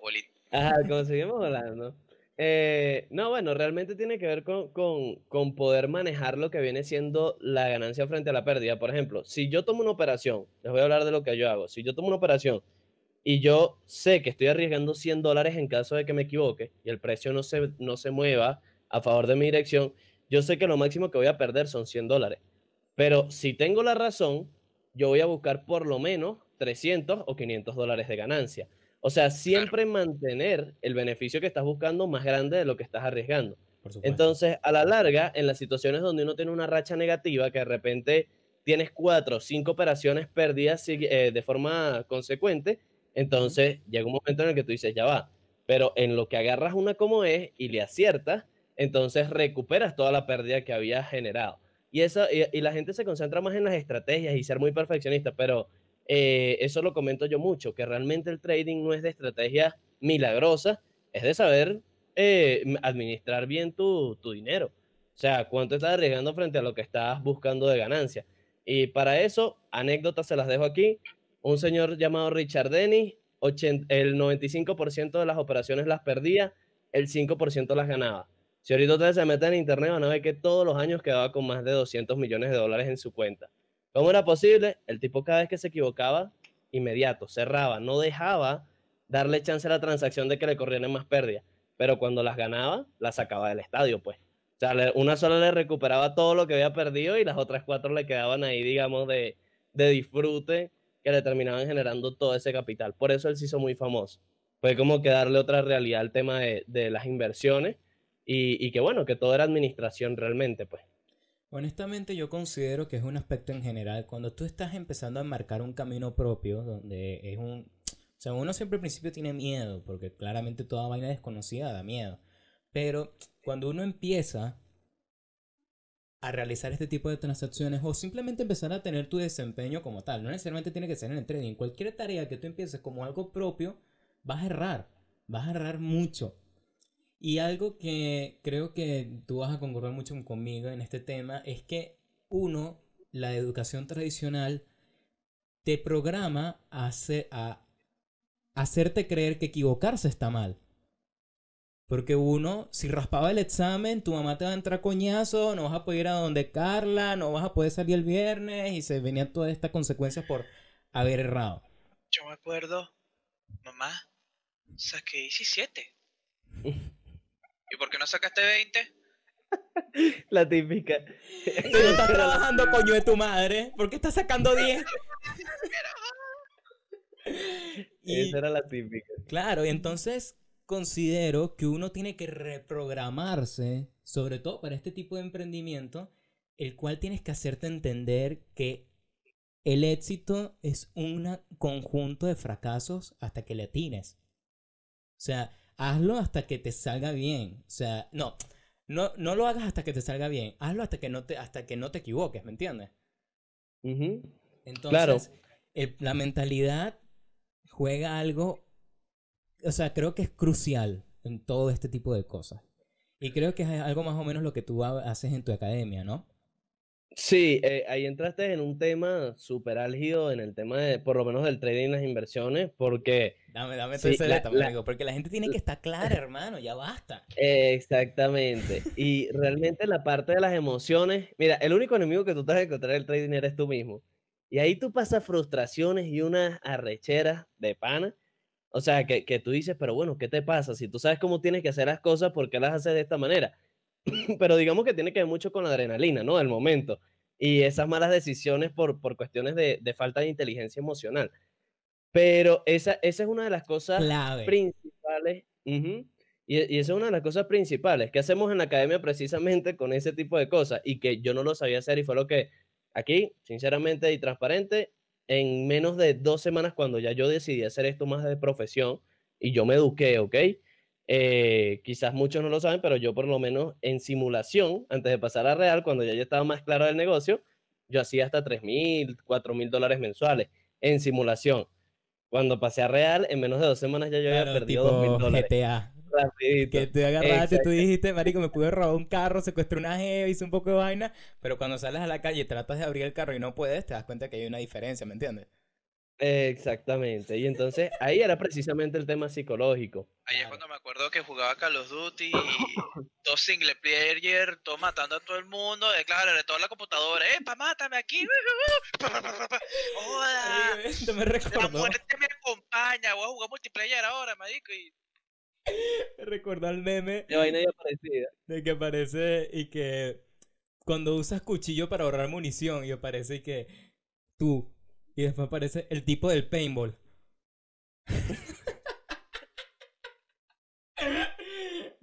Walid. Ajá, como seguimos hablando. Eh, no, bueno, realmente tiene que ver con, con, con poder manejar lo que viene siendo la ganancia frente a la pérdida. Por ejemplo, si yo tomo una operación, les voy a hablar de lo que yo hago. Si yo tomo una operación y yo sé que estoy arriesgando 100 dólares en caso de que me equivoque y el precio no se, no se mueva a favor de mi dirección, yo sé que lo máximo que voy a perder son 100 dólares. Pero si tengo la razón, yo voy a buscar por lo menos 300 o 500 dólares de ganancia. O sea, siempre mantener el beneficio que estás buscando más grande de lo que estás arriesgando. Entonces, a la larga, en las situaciones donde uno tiene una racha negativa, que de repente tienes cuatro o cinco operaciones perdidas eh, de forma consecuente, entonces llega un momento en el que tú dices, ya va, pero en lo que agarras una como es y le aciertas, entonces recuperas toda la pérdida que habías generado. Y, eso, y, la gente se concentra más en las estrategias y ser muy perfeccionista, pero eh, eso lo comento yo mucho, que realmente el trading no es de estrategias milagrosas, es de saber eh, administrar bien tu, tu dinero. O sea, cuánto estás arriesgando frente a lo que estás buscando de ganancia. Y para eso, anécdotas se las dejo aquí. Un señor llamado Richard Dennis, 80 el 95% de las operaciones las perdía, el 5% las ganaba. Si ahorita ustedes se meten en internet van a ver que todos los años quedaba con más de 200 millones de dólares en su cuenta. ¿Cómo era posible? El tipo cada vez que se equivocaba, inmediato, cerraba, no dejaba darle chance a la transacción de que le corrieran más pérdidas. Pero cuando las ganaba, las sacaba del estadio, pues. O sea, una sola le recuperaba todo lo que había perdido y las otras cuatro le quedaban ahí, digamos, de, de disfrute que le terminaban generando todo ese capital. Por eso él se hizo muy famoso. Fue como que darle otra realidad al tema de, de las inversiones y, que bueno, que todo era administración realmente, pues. Honestamente yo considero que es un aspecto en general, cuando tú estás empezando a marcar un camino propio, donde es un... O sea, uno siempre al principio tiene miedo, porque claramente toda vaina desconocida da miedo. Pero cuando uno empieza a realizar este tipo de transacciones o simplemente empezar a tener tu desempeño como tal, no necesariamente tiene que ser en el trading, cualquier tarea que tú empieces como algo propio, vas a errar, vas a errar mucho. Y algo que creo que tú vas a concordar mucho conmigo en este tema es que uno, la educación tradicional, te programa a, hacer, a hacerte creer que equivocarse está mal. Porque uno, si raspaba el examen, tu mamá te va a entrar coñazo, no vas a poder ir a donde Carla, no vas a poder salir el viernes y se venían todas estas consecuencias por haber errado. Yo me acuerdo, mamá, saqué 17. ¿Y por qué no sacaste 20? La típica. Si no estás trabajando, coño de tu madre, ¿por qué estás sacando 10? Y, Esa era la típica. claro, y entonces considero que uno tiene que reprogramarse, sobre todo para este tipo de emprendimiento, el cual tienes que hacerte entender que el éxito es un conjunto de fracasos hasta que le atines. O sea, hazlo hasta que te salga bien. O sea, no, no, no lo hagas hasta que te salga bien. Hazlo hasta que no te, hasta que no te equivoques, ¿me entiendes? Entonces, Claro. el- la mentalidad juega algo, o sea, creo que es crucial en todo este tipo de cosas. Y creo que es algo más o menos lo que tú ha- haces en tu academia, ¿no? Sí, eh, ahí entraste en un tema súper álgido, en el tema de, por lo menos del trading y las inversiones, porque Dame, dame Sí, la- la- amigo, porque la gente tiene que estar clara, hermano, ya basta. Exactamente. Y realmente la parte de las emociones, mira, el único enemigo que tú te vas a encontrar en el trading eres tú mismo. Y ahí tú pasas frustraciones y unas arrecheras de pana. O sea, que, que tú dices, pero bueno, ¿qué te pasa? Si tú sabes cómo tienes que hacer las cosas, ¿por qué las haces de esta manera? Pero digamos que tiene que ver mucho con la adrenalina, ¿no? Del momento. Y esas malas decisiones por, por cuestiones de, de falta de inteligencia emocional. Pero esa, esa es una de las cosas Clave. principales. Y, y esa es una de las cosas principales que hacemos en la academia precisamente con ese tipo de cosas y que yo no lo sabía hacer y fue lo que aquí, sinceramente y transparente, en menos de dos semanas cuando ya yo decidí hacer esto más de profesión y yo me eduqué, ¿ok? Eh, quizás muchos no lo saben, pero yo por lo menos en simulación, antes de pasar a real, cuando ya yo estaba más claro del negocio, yo hacía hasta 3 mil, 4 mil dólares mensuales en simulación. Cuando pasé a real, en menos de dos semanas ya yo había perdido 2 mil dólares. GTA. Rapidito. Que tú agarraste, tú dijiste, marico, me pude robar un carro, secuestré una jeva, hice un poco de vaina, pero cuando sales a la calle y tratas de abrir el carro y no puedes, te das cuenta que hay una diferencia, ¿me entiendes? Exactamente. Y entonces ahí era precisamente el tema psicológico. Ahí es cuando me acuerdo que jugaba Call of Duty y dos single player, todos matando a todo el mundo, eh, claro, de toda la computadora, ¡epa, mátame aquí! ¡Joda! Esto me La muerte me acompaña, voy a jugar multiplayer ahora, marico, y me recordó al meme De vaina ya parecida. de que aparece y que cuando usas cuchillo para ahorrar munición y aparece que tú y después aparece el tipo del paintball.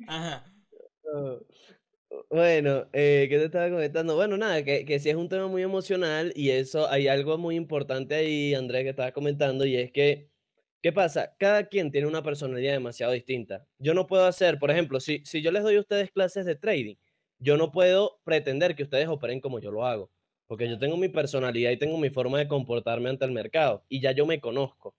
Ajá. Oh, Bueno, eh, ¿qué te estaba comentando? Bueno, nada, que, que sí es un tema muy emocional y eso, hay algo muy importante ahí, Andrés, que estaba comentando, y es que, ¿qué pasa? Cada quien tiene una personalidad demasiado distinta. Yo no puedo hacer, por ejemplo, si, si yo les doy a ustedes clases de trading, yo no puedo pretender que ustedes operen como yo lo hago, porque yo tengo mi personalidad y tengo mi forma de comportarme ante el mercado, y ya yo me conozco.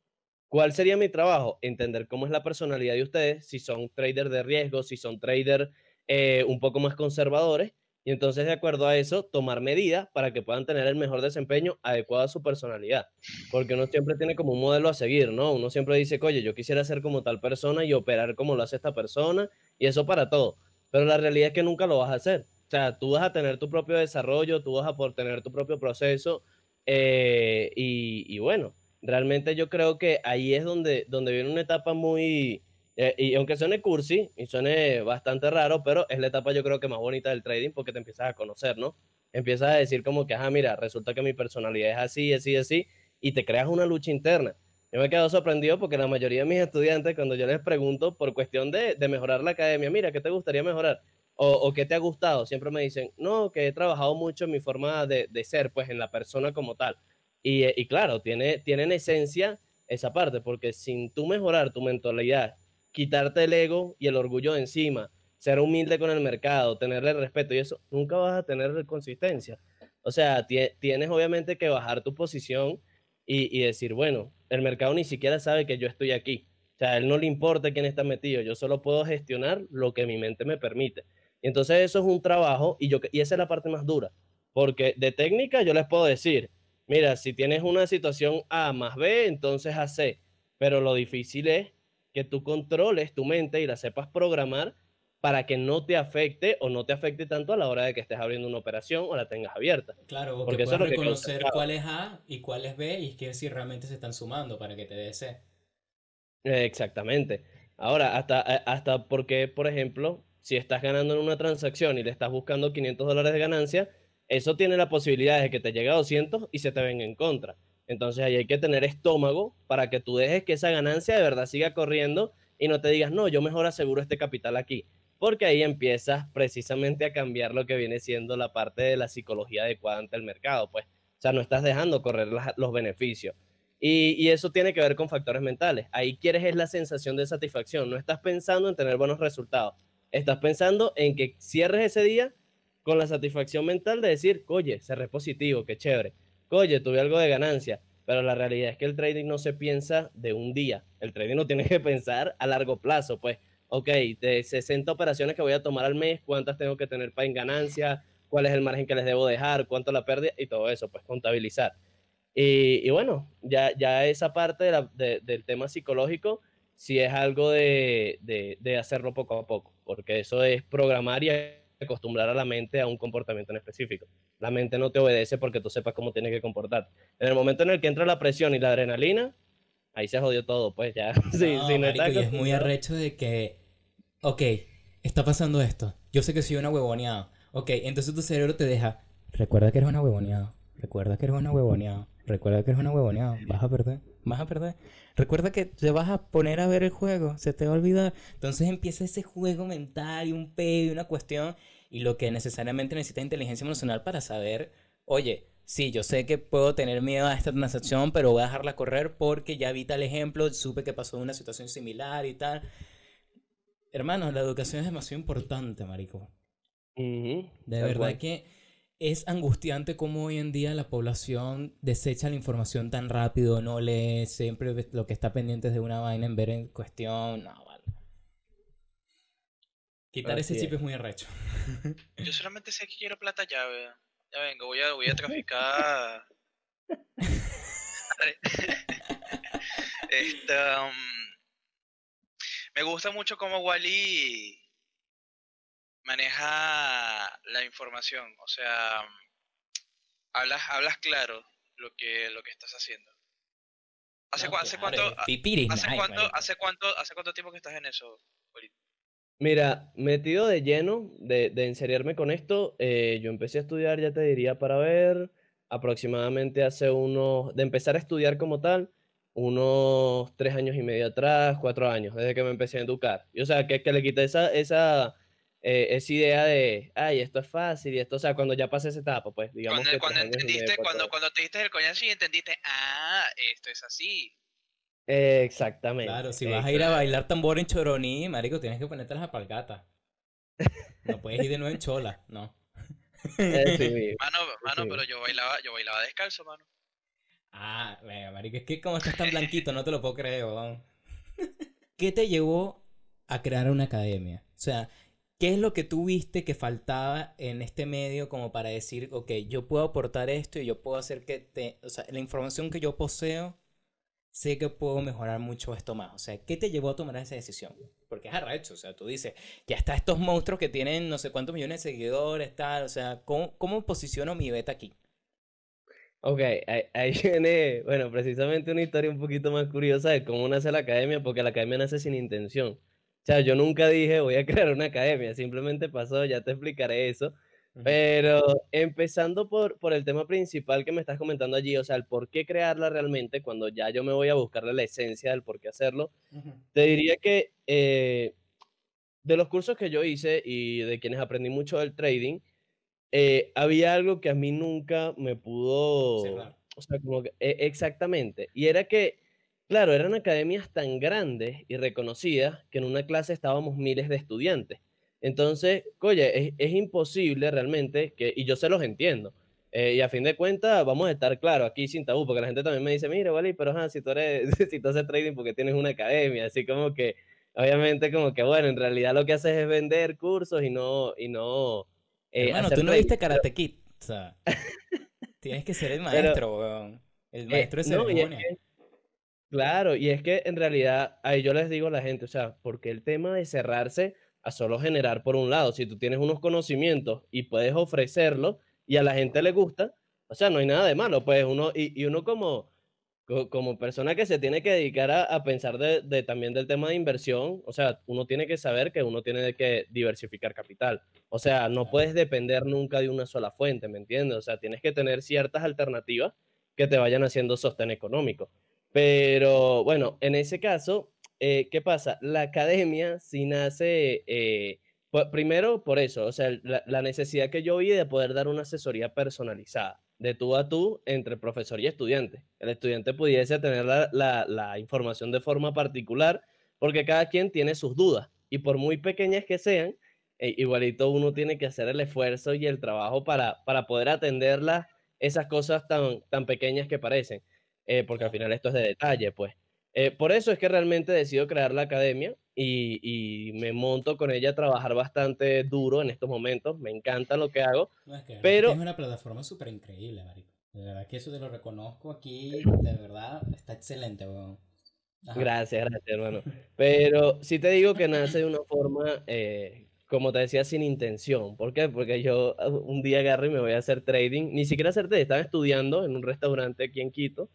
¿Cuál sería mi trabajo? Entender cómo es la personalidad de ustedes, si son traders de riesgo, si son traders eh, un poco más conservadores, y entonces de acuerdo a eso, tomar medidas para que puedan tener el mejor desempeño adecuado a su personalidad. Porque uno siempre tiene como un modelo a seguir, ¿no? Uno siempre dice, oye, yo quisiera ser como tal persona y operar como lo hace esta persona, y eso para todo. Pero la realidad es que nunca lo vas a hacer. O sea, tú vas a tener tu propio desarrollo, tú vas a por tener tu propio proceso, eh, y, bueno, realmente yo creo que ahí es donde, donde viene una etapa muy, eh, y aunque suene cursi y suene bastante raro, pero es la etapa yo creo que más bonita del trading porque te empiezas a conocer, ¿no? Empiezas a decir como que, ajá, mira, resulta que mi personalidad es así, así, así, y te creas una lucha interna. Yo me quedo sorprendido porque la mayoría de mis estudiantes, cuando yo les pregunto por cuestión de, de mejorar la academia, mira, ¿qué te gustaría mejorar? O, o qué te ha gustado, siempre me dicen, no, que he trabajado mucho en mi forma de, ser, pues en la persona como tal. Y, eh, y claro, tiene, tiene en esencia esa parte, porque sin tú mejorar tu mentalidad, quitarte el ego y el orgullo de encima, ser humilde con el mercado, tenerle respeto y eso, nunca vas a tener consistencia. O sea, tie- tienes obviamente que bajar tu posición y, decir, bueno, el mercado ni siquiera sabe que yo estoy aquí. O sea, él no le importa quién está metido, yo solo puedo gestionar lo que mi mente me permite. Y entonces eso es un trabajo y, yo, y esa es la parte más dura, porque de técnica yo les puedo decir, mira, si tienes una situación A más B, entonces a C, pero lo difícil es que tú controles tu mente y la sepas programar para que no te afecte o no te afecte tanto a la hora de que estés abriendo una operación o la tengas abierta. Claro, porque eso es reconocer cuál es A y cuál es B y que si realmente se están sumando para que te dé C. Exactamente. Ahora, hasta, eh, hasta porque, por ejemplo, si estás ganando en una transacción y le estás buscando 500 dólares de ganancia, eso tiene la posibilidad de que te llegue a 200 y se te venga en contra. Entonces ahí hay que tener estómago para que tú dejes que esa ganancia de verdad siga corriendo y no te digas, no, yo mejor aseguro este capital aquí porque ahí empiezas precisamente a cambiar lo que viene siendo la parte de la psicología adecuada ante el mercado, pues. O sea, no estás dejando correr los beneficios. Y, y, eso tiene que ver con factores mentales. Ahí quieres es la sensación de satisfacción. No estás pensando en tener buenos resultados. Estás pensando en que cierres ese día con la satisfacción mental de decir, oye, cerré positivo, qué chévere. Oye, tuve algo de ganancia. Pero la realidad es que el trading no se piensa de un día. El trading no tiene que pensar a largo plazo, pues ok, de 60 operaciones que voy a tomar al mes, cuántas tengo que tener para en ganancia, cuál es el margen que les debo dejar, cuánto la pérdida y todo eso, pues contabilizar. Y, bueno, ya, ya esa parte del tema psicológico, sí es algo de, de, hacerlo poco a poco, porque eso es programar y acostumbrar a la mente a un comportamiento en específico. La mente no te obedece porque tú sepas cómo tienes que comportar. En el momento en el que entra la presión y la adrenalina, ahí se jodió todo, pues ya. sí, sí, no y es muy arrecho de que, ok, está pasando esto. Yo sé que soy una huevoneada. Ok, entonces tu cerebro te deja, recuerda que eres una huevoneada. Recuerda que eres una huevoneada. Recuerda que eres una huevoneada. Vas a perder. Vas a perder. Recuerda que te vas a poner a ver el juego. Se te va a olvidar. Entonces empieza ese juego mental y un pedo y una cuestión. Y lo que necesariamente necesita inteligencia emocional para saber, oye, sí, yo sé que puedo tener miedo a esta transacción, pero voy a dejarla correr porque ya vi tal ejemplo, supe que pasó una situación similar y tal. Hermanos, la educación es demasiado importante, marico. De verdad que es angustiante cómo hoy en día la población desecha la información tan rápido, no lee, siempre lo que está pendiente es de una vaina en ver en cuestión. No, vale. Quitar ese chip es muy arrecho. Yo solamente sé que quiero plata llave. Ya vengo, voy a, voy a traficar. Esta, um, me gusta mucho cómo Wally maneja la información. O sea, hablas, hablas claro lo que, lo que estás haciendo. ¿Hace, hace cuánto, hace, cuánto, hace, cuánto, ¿Hace cuánto tiempo que estás en eso? Mira, metido de lleno de, de con esto, eh, yo empecé a estudiar, ya te diría, para ver, aproximadamente hace unos, de empezar a estudiar como tal, unos tres años y medio atrás, cuatro años, desde que me empecé a educar. Y, o sea, que, que le quité esa, esa, eh, esa idea de, ay, esto es fácil y esto, o sea, cuando ya pasé esa etapa, pues, digamos cuando, cuando entendiste, cuando, cuando te diste el coñazo y entendiste, ah, esto es así exactamente. Claro, si vas a ir a bailar tambor en Choroní, marico, tienes que ponerte las apalgatas. No puedes ir de nuevo en chola, no. mano, mano, pero yo bailaba, yo bailaba descalzo, mano. Ah, venga, marico, es que como estás tan blanquito, no te lo puedo creer, vamos. ¿Qué te llevó a crear una academia? O sea, ¿qué es lo que tú viste que faltaba en este medio como para decir, ok, yo puedo aportar esto y yo puedo hacer que te, o sea, la información que yo poseo sé que puedo mejorar mucho esto más. O sea, ¿qué te llevó a tomar esa decisión? Porque es arrecho, o sea, tú dices, ya está estos monstruos que tienen no sé cuántos millones de seguidores, tal, o sea, ¿cómo, cómo posiciono mi beta aquí? Ok, ahí, viene, bueno, precisamente una historia un poquito más curiosa de cómo nace la academia, porque la academia nace sin intención. O sea, yo nunca dije voy a crear una academia, simplemente pasó, ya te explicaré eso. Pero empezando por, por el tema principal que me estás comentando allí, o sea, el por qué crearla realmente, cuando ya yo me voy a buscarle la esencia del por qué hacerlo, te diría que eh, de los cursos que yo hice y de quienes aprendí mucho del trading, eh, había algo que a mí nunca me pudo, o sea, como que, e, exactamente, y era que, claro, eran academias tan grandes y reconocidas que en una clase estábamos miles de estudiantes. Entonces, oye, es, imposible realmente, que, y yo se los entiendo. Eh, y a fin de cuentas, vamos a estar claros aquí sin tabú, porque la gente también me dice, mira, vale, pero si tú eres, si tú haces trading porque tienes una academia, así como que, obviamente, como que, bueno, en realidad lo que haces es vender cursos y no, y no. Eh, Hermano, tú no viste Karate Kid, o sea, tienes que ser el maestro, weón. El eh, maestro de ceremonia. Claro, y es que en realidad, ahí yo les digo a la gente, o sea, porque el tema de cerrarse a solo generar por un lado. Si tú tienes unos conocimientos y puedes ofrecerlo y a la gente le gusta, o sea, no hay nada de malo, pues uno, y, y uno como, como persona que se tiene que dedicar a, pensar de, también del tema de inversión, o sea, uno tiene que saber que uno tiene que diversificar capital. O sea, no puedes depender nunca de una sola fuente, ¿me entiendes? O sea, tienes que tener ciertas alternativas que te vayan haciendo sostén económico. Pero bueno, en ese caso, eh, ¿qué pasa? La academia sí nace, eh, primero por eso, o sea, la, necesidad que yo vi de poder dar una asesoría personalizada, de tú a tú, entre profesor y estudiante. El estudiante pudiese tener la, información de forma particular, porque cada quien tiene sus dudas, y por muy pequeñas que sean, eh, igualito uno tiene que hacer el esfuerzo y el trabajo para, para poder atenderlas, esas cosas tan, tan pequeñas que parecen, porque al final esto es de detalle, pues. Eh, por eso es que realmente decido crear la academia y, me monto con ella a trabajar bastante duro en estos momentos. Me encanta lo que hago. es que pero es una plataforma súper increíble, Marico. De verdad que eso te lo reconozco aquí. De verdad, está excelente, weón. Gracias, gracias, hermano. Pero sí te digo que nace de una forma, eh, como te decía, sin intención. ¿Por qué? Porque yo uh, un día agarro y me voy a hacer trading. Ni siquiera hacer trading, estaba estudiando en un restaurante aquí en Quito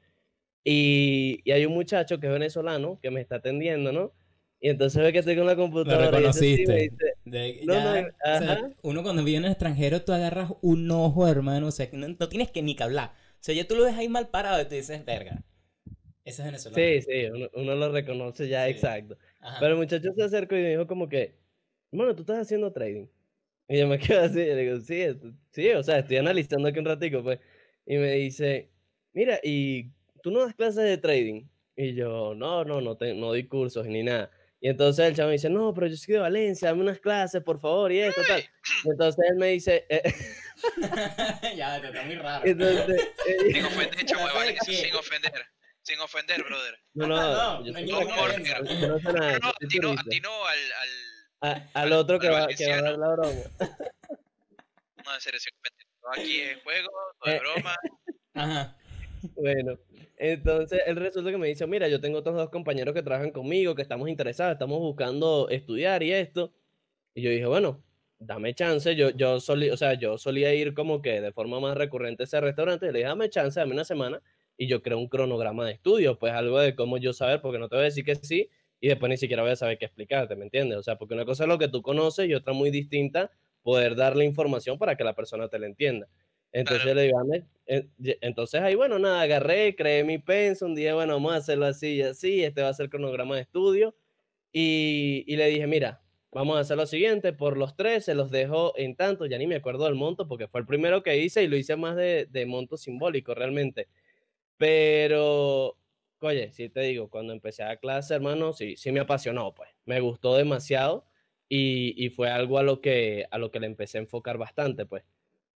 y, y, hay un muchacho que es venezolano que me está atendiendo, ¿no? Y entonces ve que estoy con la computadora. Lo reconociste. uno cuando viene al extranjero, tú agarras un ojo, hermano. O sea, no, no, tienes que ni que hablar. O sea, ya tú lo ves ahí mal parado y te dices, verga. Ese es venezolano. Sí, sí, uno, uno lo reconoce ya, exacto. Pero el muchacho se acercó y me dijo como que, bueno, tú estás haciendo trading. Y yo me quedo así, y le digo, sí, sí, o sea, estoy analizando aquí un ratico, pues. Y me dice, mira, ¿y ¿tú no das clases de trading? Y yo, no, no, no, no doy cursos ni nada. Y entonces el chavo me dice, no, pero yo soy de Valencia, dame unas clases, por favor, y esto, tal. Y entonces él me dice... Eh, ya, te está muy raro. Entonces, eh, sin ofender, chavo de Valencia, sin ofender. Sin ofender, brother. No, no, no, yo no, no, no, no, no, a ti no, a ti no, al... al, al otro que va, que va a dar la broma. No, en serio, sin ofender. Aquí es juego, no es eh, broma. Ajá. Bueno, entonces él resulta que me dice, mira, yo tengo otros dos compañeros que trabajan conmigo, que estamos interesados, estamos buscando estudiar y esto. Y yo dije, bueno, dame chance. Yo, yo, solía, o sea, yo solía ir como que de forma más recurrente a ese restaurante. Y le dije, dame chance, dame una semana. Y yo creo un cronograma de estudio, pues algo de cómo yo saber, porque no te voy a decir que sí y después ni siquiera voy a saber qué explicarte, ¿me entiendes? O sea, porque una cosa es lo que tú conoces y otra muy distinta, poder darle información para que la persona te la entienda. Entonces le digo, entonces ahí, bueno, nada, agarré, creé mi penso, un día, bueno, vamos a hacerlo así y así, este va a ser el cronograma de estudio. Y, y, le dije, mira, vamos a hacer lo siguiente, por los tres se los dejo en tanto, ya ni me acuerdo del monto, porque fue el primero que hice y lo hice más de, de monto simbólico realmente. Pero, oye, sí te digo, cuando empecé a clase, hermano, sí, sí me apasionó, pues, me gustó demasiado y, y fue algo a lo, que, a lo que le empecé a enfocar bastante, pues.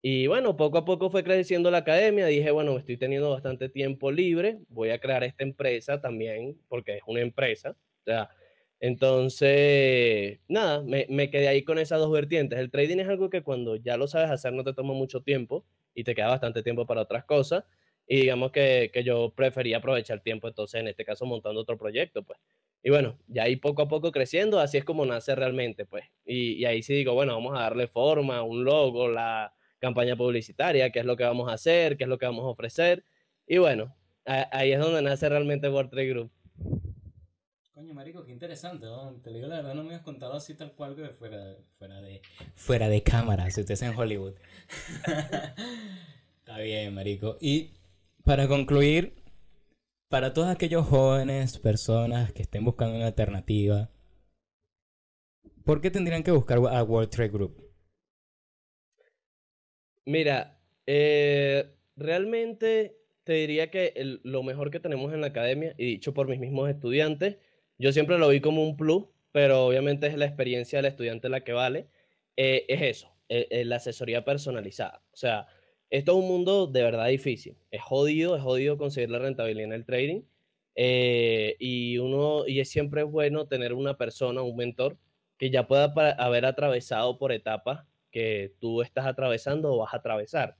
Y bueno, poco a poco fue creciendo la academia. Dije, bueno, estoy teniendo bastante tiempo libre. Voy a crear esta empresa también, porque es una empresa. O entonces, nada, me, me, quedé ahí con esas dos vertientes. El trading es algo que cuando ya lo sabes hacer no te toma mucho tiempo y te queda bastante tiempo para otras cosas. Y digamos que, que yo prefería aprovechar el tiempo, entonces en este caso montando otro proyecto, pues. Y bueno, ya ahí poco a poco creciendo, así es como nace realmente, pues. Y, y ahí sí digo, bueno, vamos a darle forma, un logo, la, campaña publicitaria, qué es lo que vamos a hacer, qué es lo que vamos a ofrecer. Y bueno, ahí es donde nace realmente World Trade Group. Coño, marico, qué interesante, Te digo la verdad, no me has contado así tal cual que fuera, fuera de fuera de cámara, si usted es en Hollywood. Está bien, marico. Y para concluir, para todos aquellos jóvenes, personas que estén buscando una alternativa, ¿por qué tendrían que buscar a World Trade Group? Mira, eh, realmente te diría que lo mejor que tenemos en la academia, y dicho por mis mismos estudiantes, yo siempre lo vi como un plus, pero obviamente es la experiencia del estudiante la que vale, eh, es eso, eh, la asesoría personalizada. O sea, esto es un mundo de verdad difícil, es jodido, es jodido conseguir la rentabilidad en el trading, y uno, y es siempre bueno tener una persona, un mentor, que ya pueda haber atravesado por etapas que tú estás atravesando o vas a atravesar.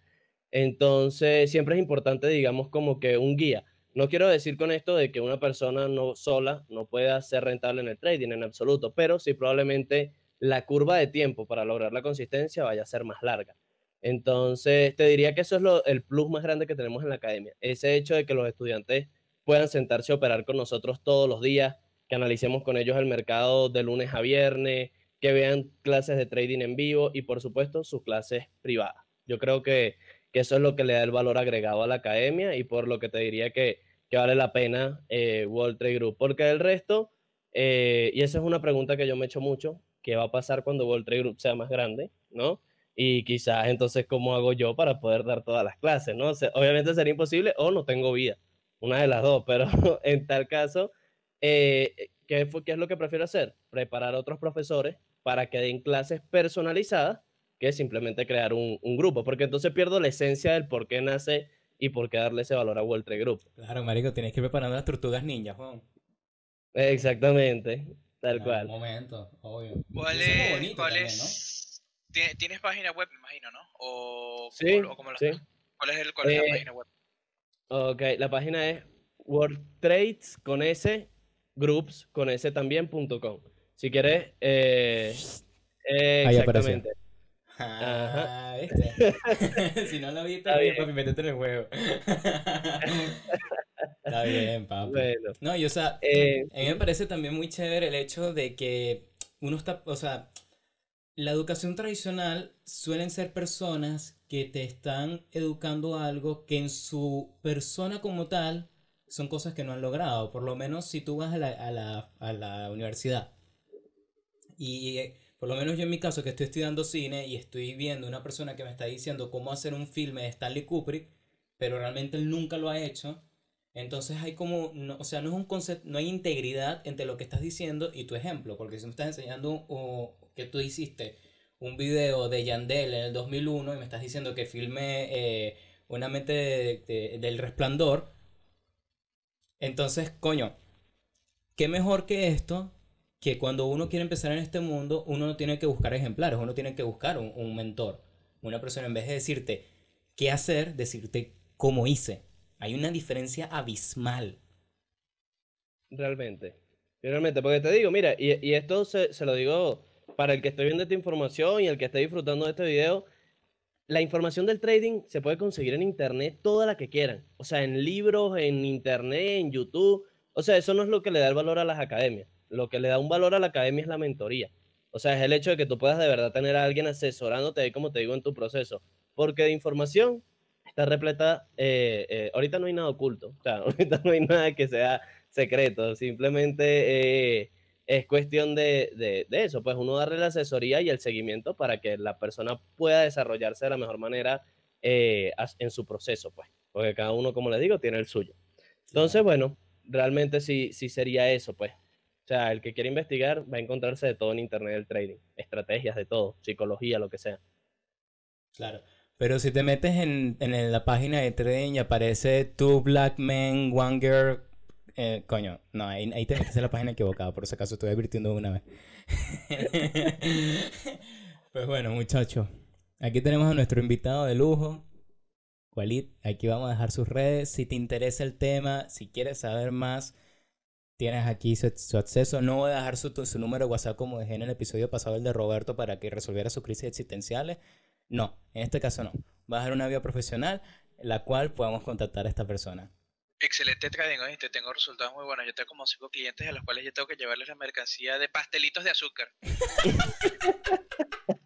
Entonces, siempre es importante, digamos, como que un guía. No quiero decir con esto de que una persona no sola no pueda ser rentable en el trading en absoluto, pero sí probablemente la curva de tiempo para lograr la consistencia vaya a ser más larga. Entonces, te diría que eso es lo, el plus más grande que tenemos en la academia, ese hecho de que los estudiantes puedan sentarse a operar con nosotros todos los días, que analicemos con ellos el mercado de lunes a viernes, que vean clases de trading en vivo y por supuesto sus clases privadas. Yo creo que, eso es lo que le da el valor agregado a la academia y por lo que te diría que, vale la pena eh, World Trade Group, porque el resto, eh, y esa es una pregunta que yo me he hecho mucho, ¿qué va a pasar cuando World Trade Group sea más grande? ¿No? Y quizás entonces, ¿cómo hago yo para poder dar todas las clases? ¿no? obviamente sería imposible o no tengo vida, una de las dos, pero en tal caso, eh, ¿qué, ¿qué es lo que prefiero hacer? Preparar a otros profesores para que den clases personalizadas que simplemente crear un, grupo, porque entonces pierdo la esencia del por qué nace y por qué darle ese valor a World Trade Group. Claro, marico, tienes que ir preparando las tortugas ninjas, Juan. Exactamente, tal cual. Un momento, obvio. ¿Cuál es? ¿cuál es? ¿Tienes página web, me imagino, no? O, sí, sí. ¿Cuál es, el, cuál es la eh, página web? Ok, la página es World Trades con S, groups con S también.com. Si quieres, eh, exactamente. Ah, si no lo viste, bien, papi, métete en el juego. Está bien, papi. No, y o sea, eh, a mí me parece también muy chévere el hecho de que uno está, o sea, la educación tradicional suelen ser personas que te están educando algo que en su persona como tal son cosas que no han logrado. Por lo menos si tú vas a la, a la, a la universidad y eh, por lo menos yo en mi caso que estoy estudiando cine y estoy viendo una persona que me está diciendo cómo hacer un filme de Stanley Kubrick, pero realmente él nunca lo ha hecho. Entonces hay como, no, o sea, no es un concepto, no hay integridad entre lo que estás diciendo y tu ejemplo, porque si me estás enseñando o, que tú hiciste un video de Yandel en el 2001 y me estás diciendo que filme eh, una mente del resplandor, entonces, coño, ¿qué mejor que esto que cuando uno quiere empezar en este mundo, uno no tiene que buscar ejemplares, uno tiene que buscar un, mentor, una persona, en vez de decirte qué hacer, decirte cómo hice. Hay una diferencia abismal. Realmente, realmente, porque te digo, mira, y, esto se, lo digo para el que esté viendo esta información y el que esté disfrutando de este video, la información del trading se puede conseguir en internet toda la que quieran. O sea, en libros, en internet, en YouTube. O sea, eso no es lo que le da el valor a las academias lo que le da un valor a la academia es la mentoría. O sea, es el hecho de que tú puedas de verdad tener a alguien asesorándote, como te digo, en tu proceso. Porque de información está repleta, eh, eh, ahorita no hay nada oculto, o sea, ahorita no hay nada que sea secreto, simplemente eh, es cuestión de, de, de, eso, pues uno darle la asesoría y el seguimiento para que la persona pueda desarrollarse de la mejor manera en su proceso, pues, porque cada uno, como les digo, tiene el suyo. Entonces, bueno, realmente sí, sí sería eso, pues, o sea, el que quiere investigar va a encontrarse de todo en Internet del trading, estrategias de todo, psicología, lo que sea. Claro. Pero si te metes en, en la página de trading y aparece Two Black Men, One Girl, eh, coño, no, ahí, ahí te metes en la página equivocada, por si acaso estoy advirtiendo una vez. pues bueno, muchachos, aquí tenemos a nuestro invitado de lujo, Walid. Aquí vamos a dejar sus redes. Si te interesa el tema, si quieres saber más, tienes aquí su, acceso. No voy a dejar su, su, número de WhatsApp como dejé en el episodio pasado, el de Roberto, para que resolviera sus crisis existenciales. No, en este caso no. Va a dejar una vía profesional, la cual podamos contactar a esta persona. Excelente trading, te tengo resultados muy buenos. Yo tengo como cinco clientes a los cuales yo tengo que llevarles la mercancía de pastelitos de azúcar.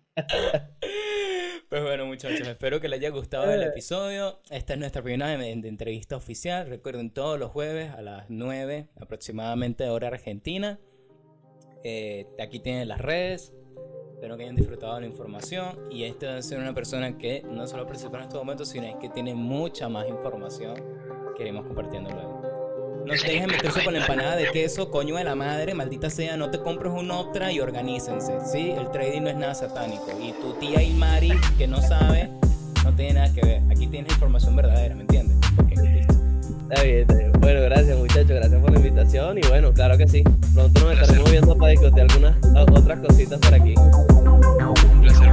Pues bueno, muchachos, espero que les haya gustado el episodio. Esta es nuestra primera entrevista oficial. Recuerden, todos los jueves a las 9 aproximadamente de hora argentina. Eh, aquí tienen las redes. Espero que hayan disfrutado de la información. Y esta va a ser una persona que no solo participa en estos momentos, sino que tiene mucha más información que iremos compartiendo luego. No se dejen meterse con la empanada de queso, coño de la madre, maldita sea, no te compres un otra y organícense, ¿sí? El trading no es nada satánico. Y tu tía Mari, que no sabe, no tiene nada que ver. Aquí tienes información verdadera, ¿me entiendes? Ok, listo. Está bien, está bien. Bueno, gracias muchachos, gracias por la invitación y bueno, claro que sí. Pronto nos estaremos viendo para discutir algunas otras cositas por aquí. Un placer,